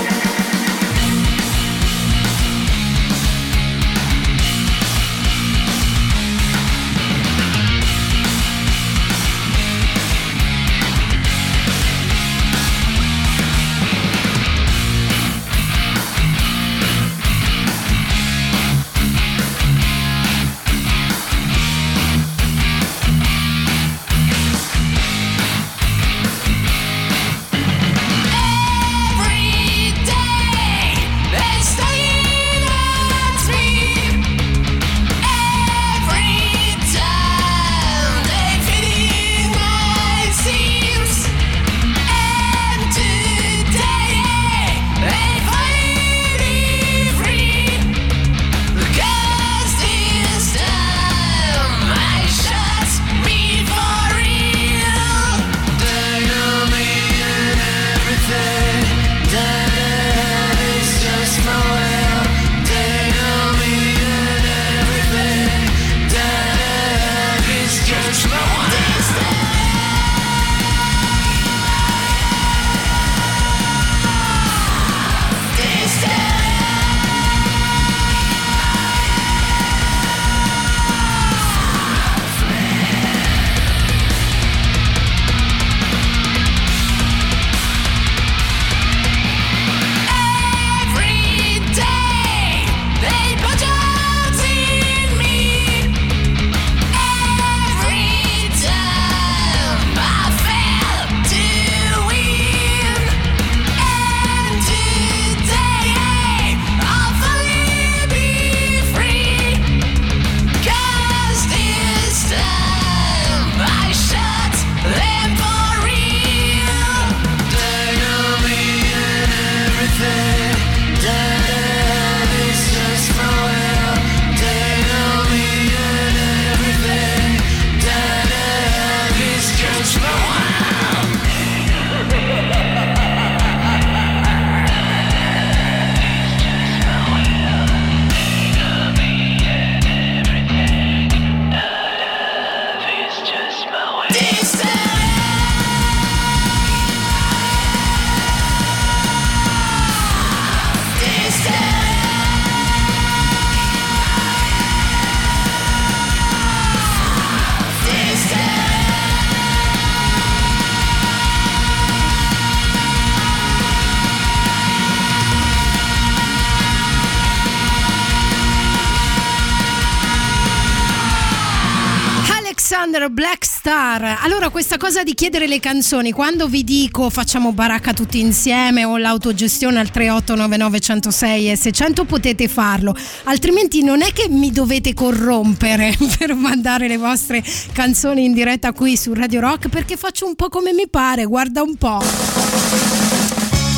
Cosa di chiedere le canzoni, quando vi dico facciamo baracca tutti insieme o l'autogestione al 3899 106 e 600 potete farlo, altrimenti non è che mi dovete corrompere per mandare le vostre canzoni in diretta qui su Radio Rock perché faccio un po' come mi pare, guarda un po'.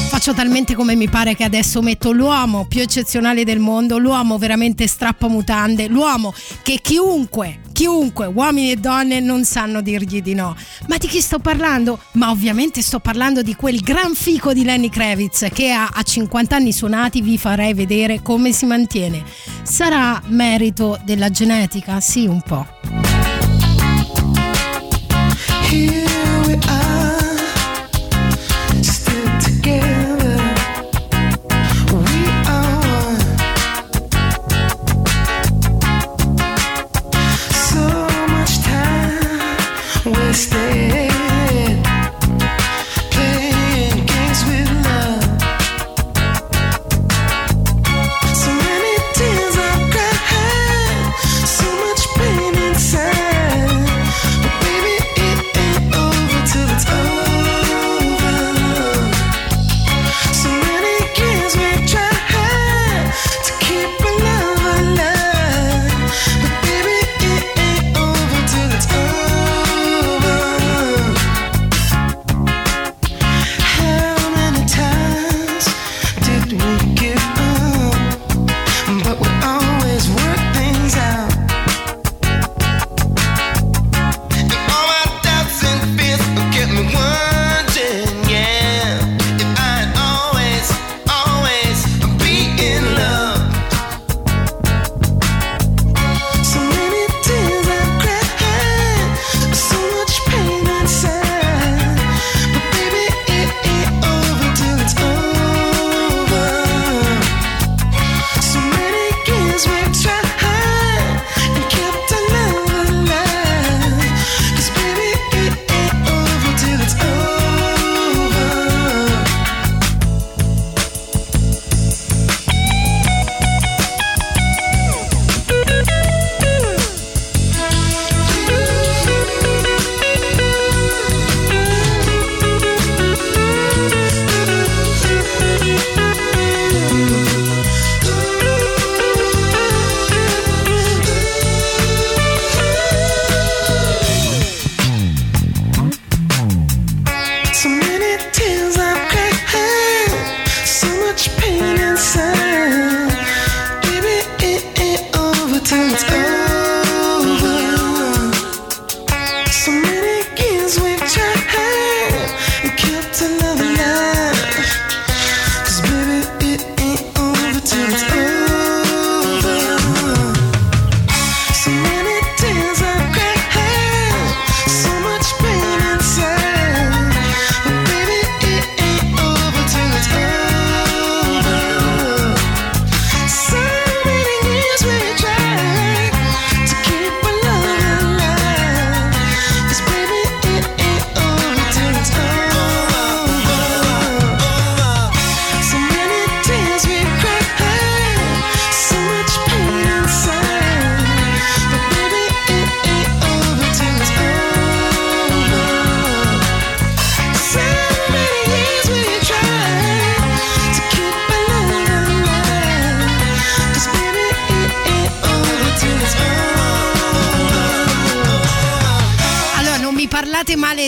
Faccio talmente come mi pare che adesso metto l'uomo più eccezionale del mondo, l'uomo veramente strappa mutande, l'uomo che chiunque, chiunque, uomini e donne non sanno dirgli di no. Ma di chi sto parlando? Ma ovviamente sto parlando di quel gran fico di Lenny Kravitz che ha a 50 anni suonati vi farei vedere come si mantiene. Sarà merito della genetica? Sì, un po'.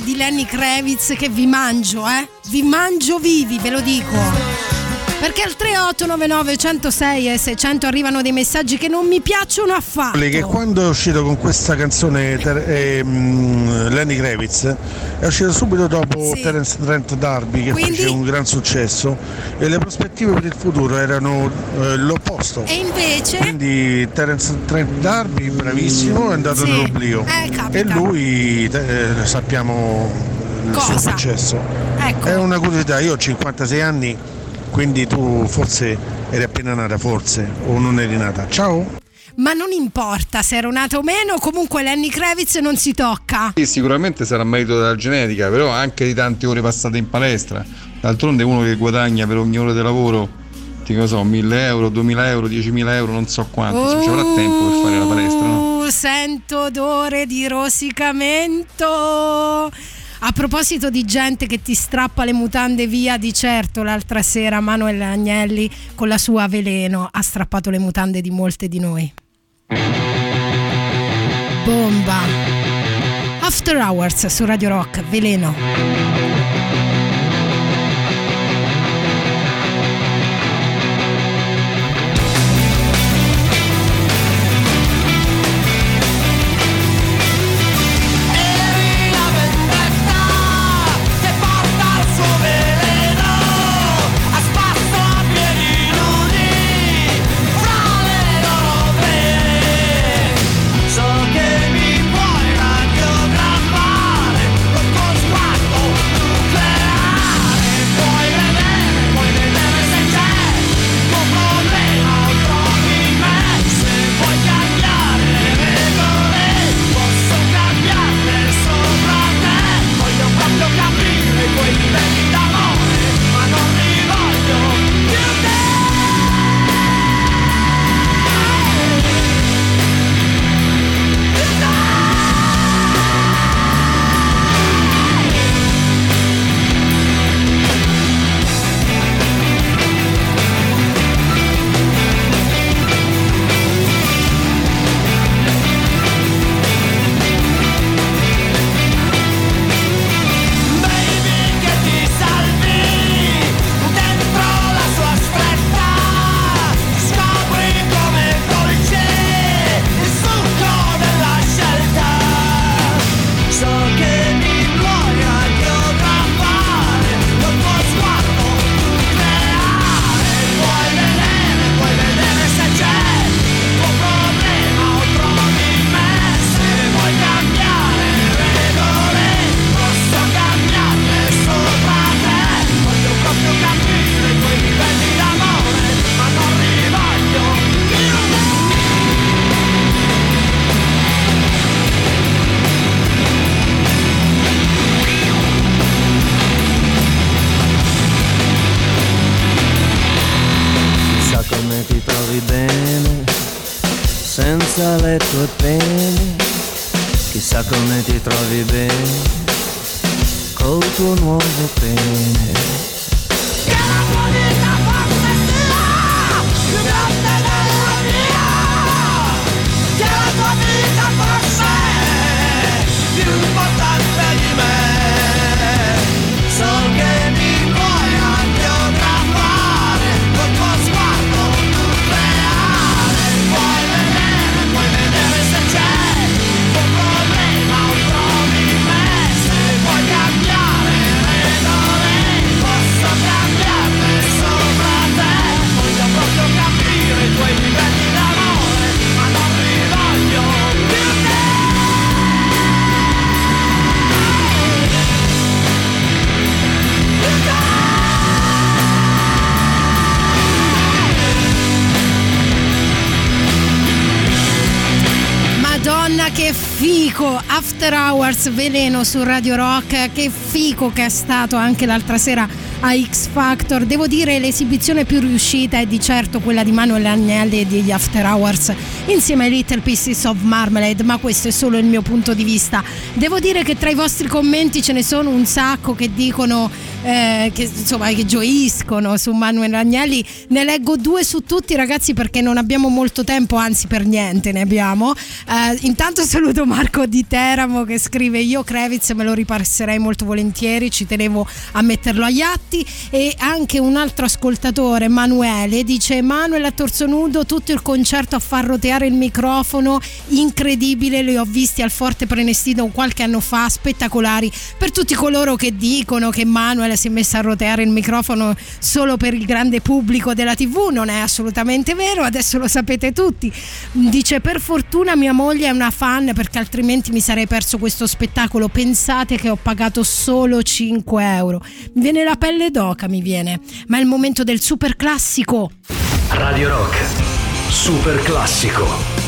Di Lenny Kravitz che vi mangio, eh? Vi mangio vivi, ve lo dico. Perché al 3899 106 e 600 arrivano dei messaggi che non mi piacciono affatto. Che quando è uscito con questa canzone ehm, Lenny Kravitz è uscito subito dopo Sì. Terence Trent D'Arby che Quindi? fece un gran successo e le prospettive per il futuro erano eh, l'opposto. E invece Quindi Terence Trent D'Arby, bravissimo, è andato Sì. nell'oblio. Eh, e lui eh, sappiamo il suo Cosa? successo. Ecco. È una curiosità, io ho 56 anni, quindi tu forse eri appena nata, forse, o non eri nata. Ciao! Ma non importa se ero nata o meno, comunque Lenny Kravitz non si tocca. Sì, sicuramente sarà merito della genetica, però anche di tante ore passate in palestra. D'altronde uno che guadagna per ogni ora di lavoro metti, che so, 1000 euro, 2000 euro, 10.000 euro, non so quanto, insomma, ci avrà tempo per fare la palestra, no? Uh, Sento odore di rosicamento. A proposito di gente che ti strappa le mutande via, di certo l'altra sera Manuel Agnelli con la sua veleno ha strappato le mutande di molte di noi. Bomba. After Hours su Radio Rock, veleno. Veleno su Radio Rock. Che fico che è stato anche l'altra sera a X Factor. Devo dire l'esibizione più riuscita è di certo quella di Manuel Agnelli e degli After Hours insieme ai Little Pieces of Marmalade ma questo è solo il mio punto di vista. Devo dire che tra i vostri commenti ce ne sono un sacco che dicono eh, che insomma che gioiscono su Manuel Agnelli. Ne leggo due su tutti ragazzi perché non abbiamo molto tempo anzi per niente ne abbiamo. Eh, intanto saluto Marco di Teramo che scrive io Krevitz me lo ripasserei molto volentieri ci tenevo a metterlo agli atti. E anche un altro ascoltatore Emanuele dice Manuel a torso nudo tutto il concerto a far roteare il microfono incredibile li ho visti al Forte Prenestino qualche anno fa spettacolari per tutti coloro che dicono che Manuel si è messo a roteare il microfono solo per il grande pubblico della tv non è assolutamente vero adesso lo sapete tutti dice per fortuna mia moglie è una fan perché altrimenti mi sarei perso questo spettacolo pensate che ho pagato solo 5 euro mi viene la pelle d'oca mi viene ma è il momento del super classico Radio Rock. Super classico.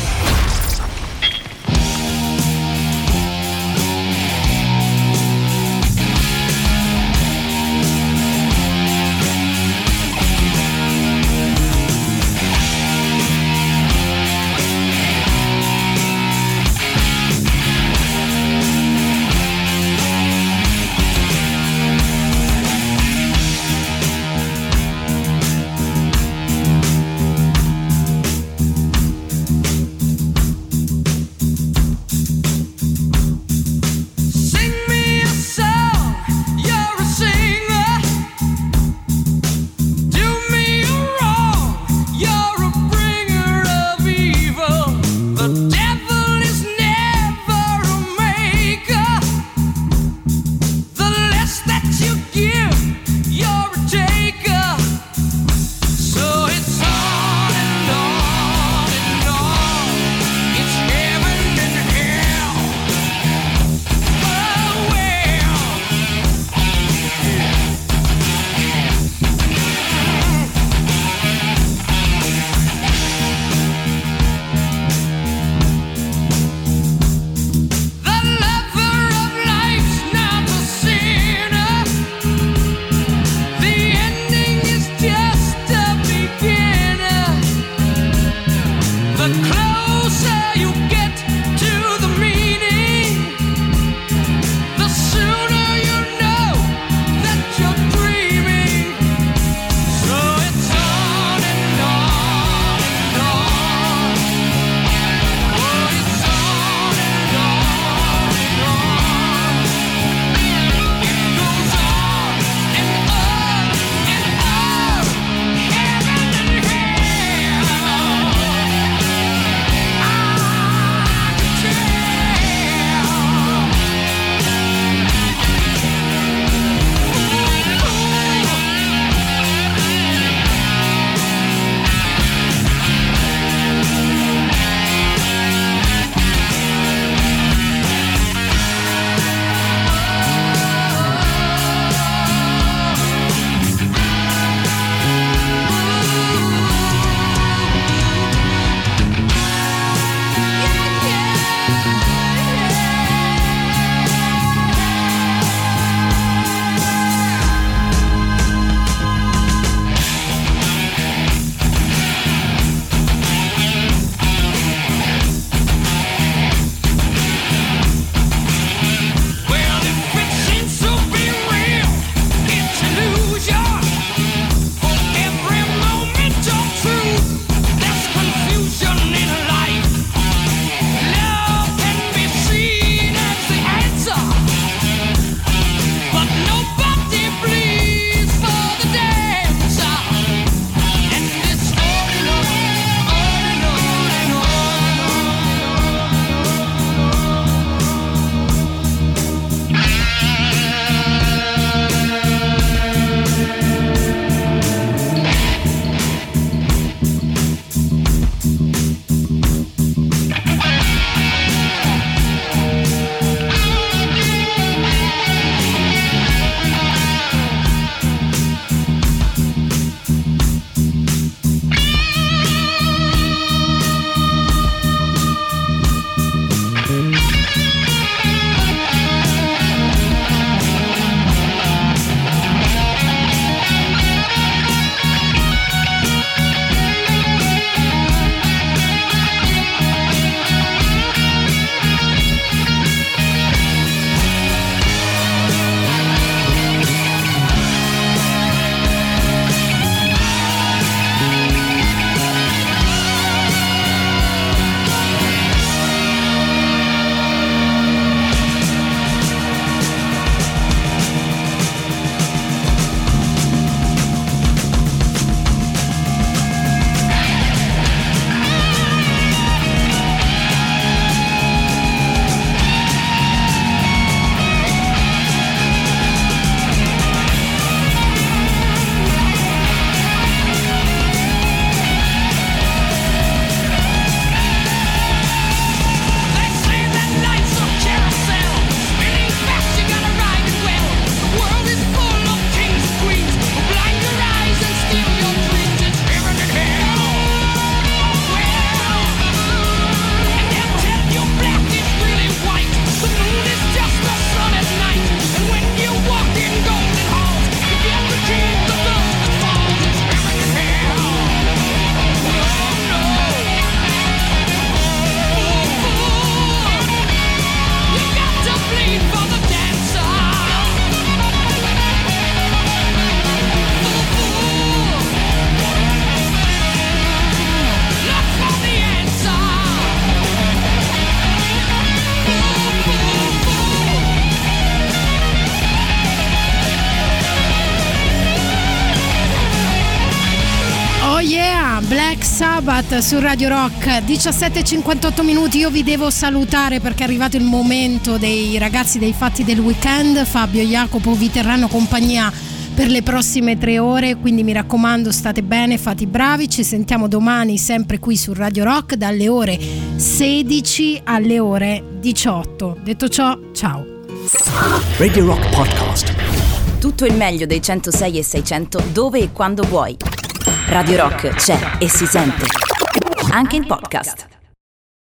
Su Radio Rock, 17.58 minuti, io vi devo salutare perché è arrivato il momento dei ragazzi dei fatti del weekend, Fabio e Jacopo vi terranno compagnia per le prossime tre ore, quindi mi raccomando state bene, fate i bravi, ci sentiamo domani sempre qui su Radio Rock dalle ore 16 alle ore 18. Detto ciò, ciao. Radio Rock Podcast. Tutto il meglio dei 106 e 600 dove e quando vuoi. Radio Rock c'è e si sente. Anche in podcast.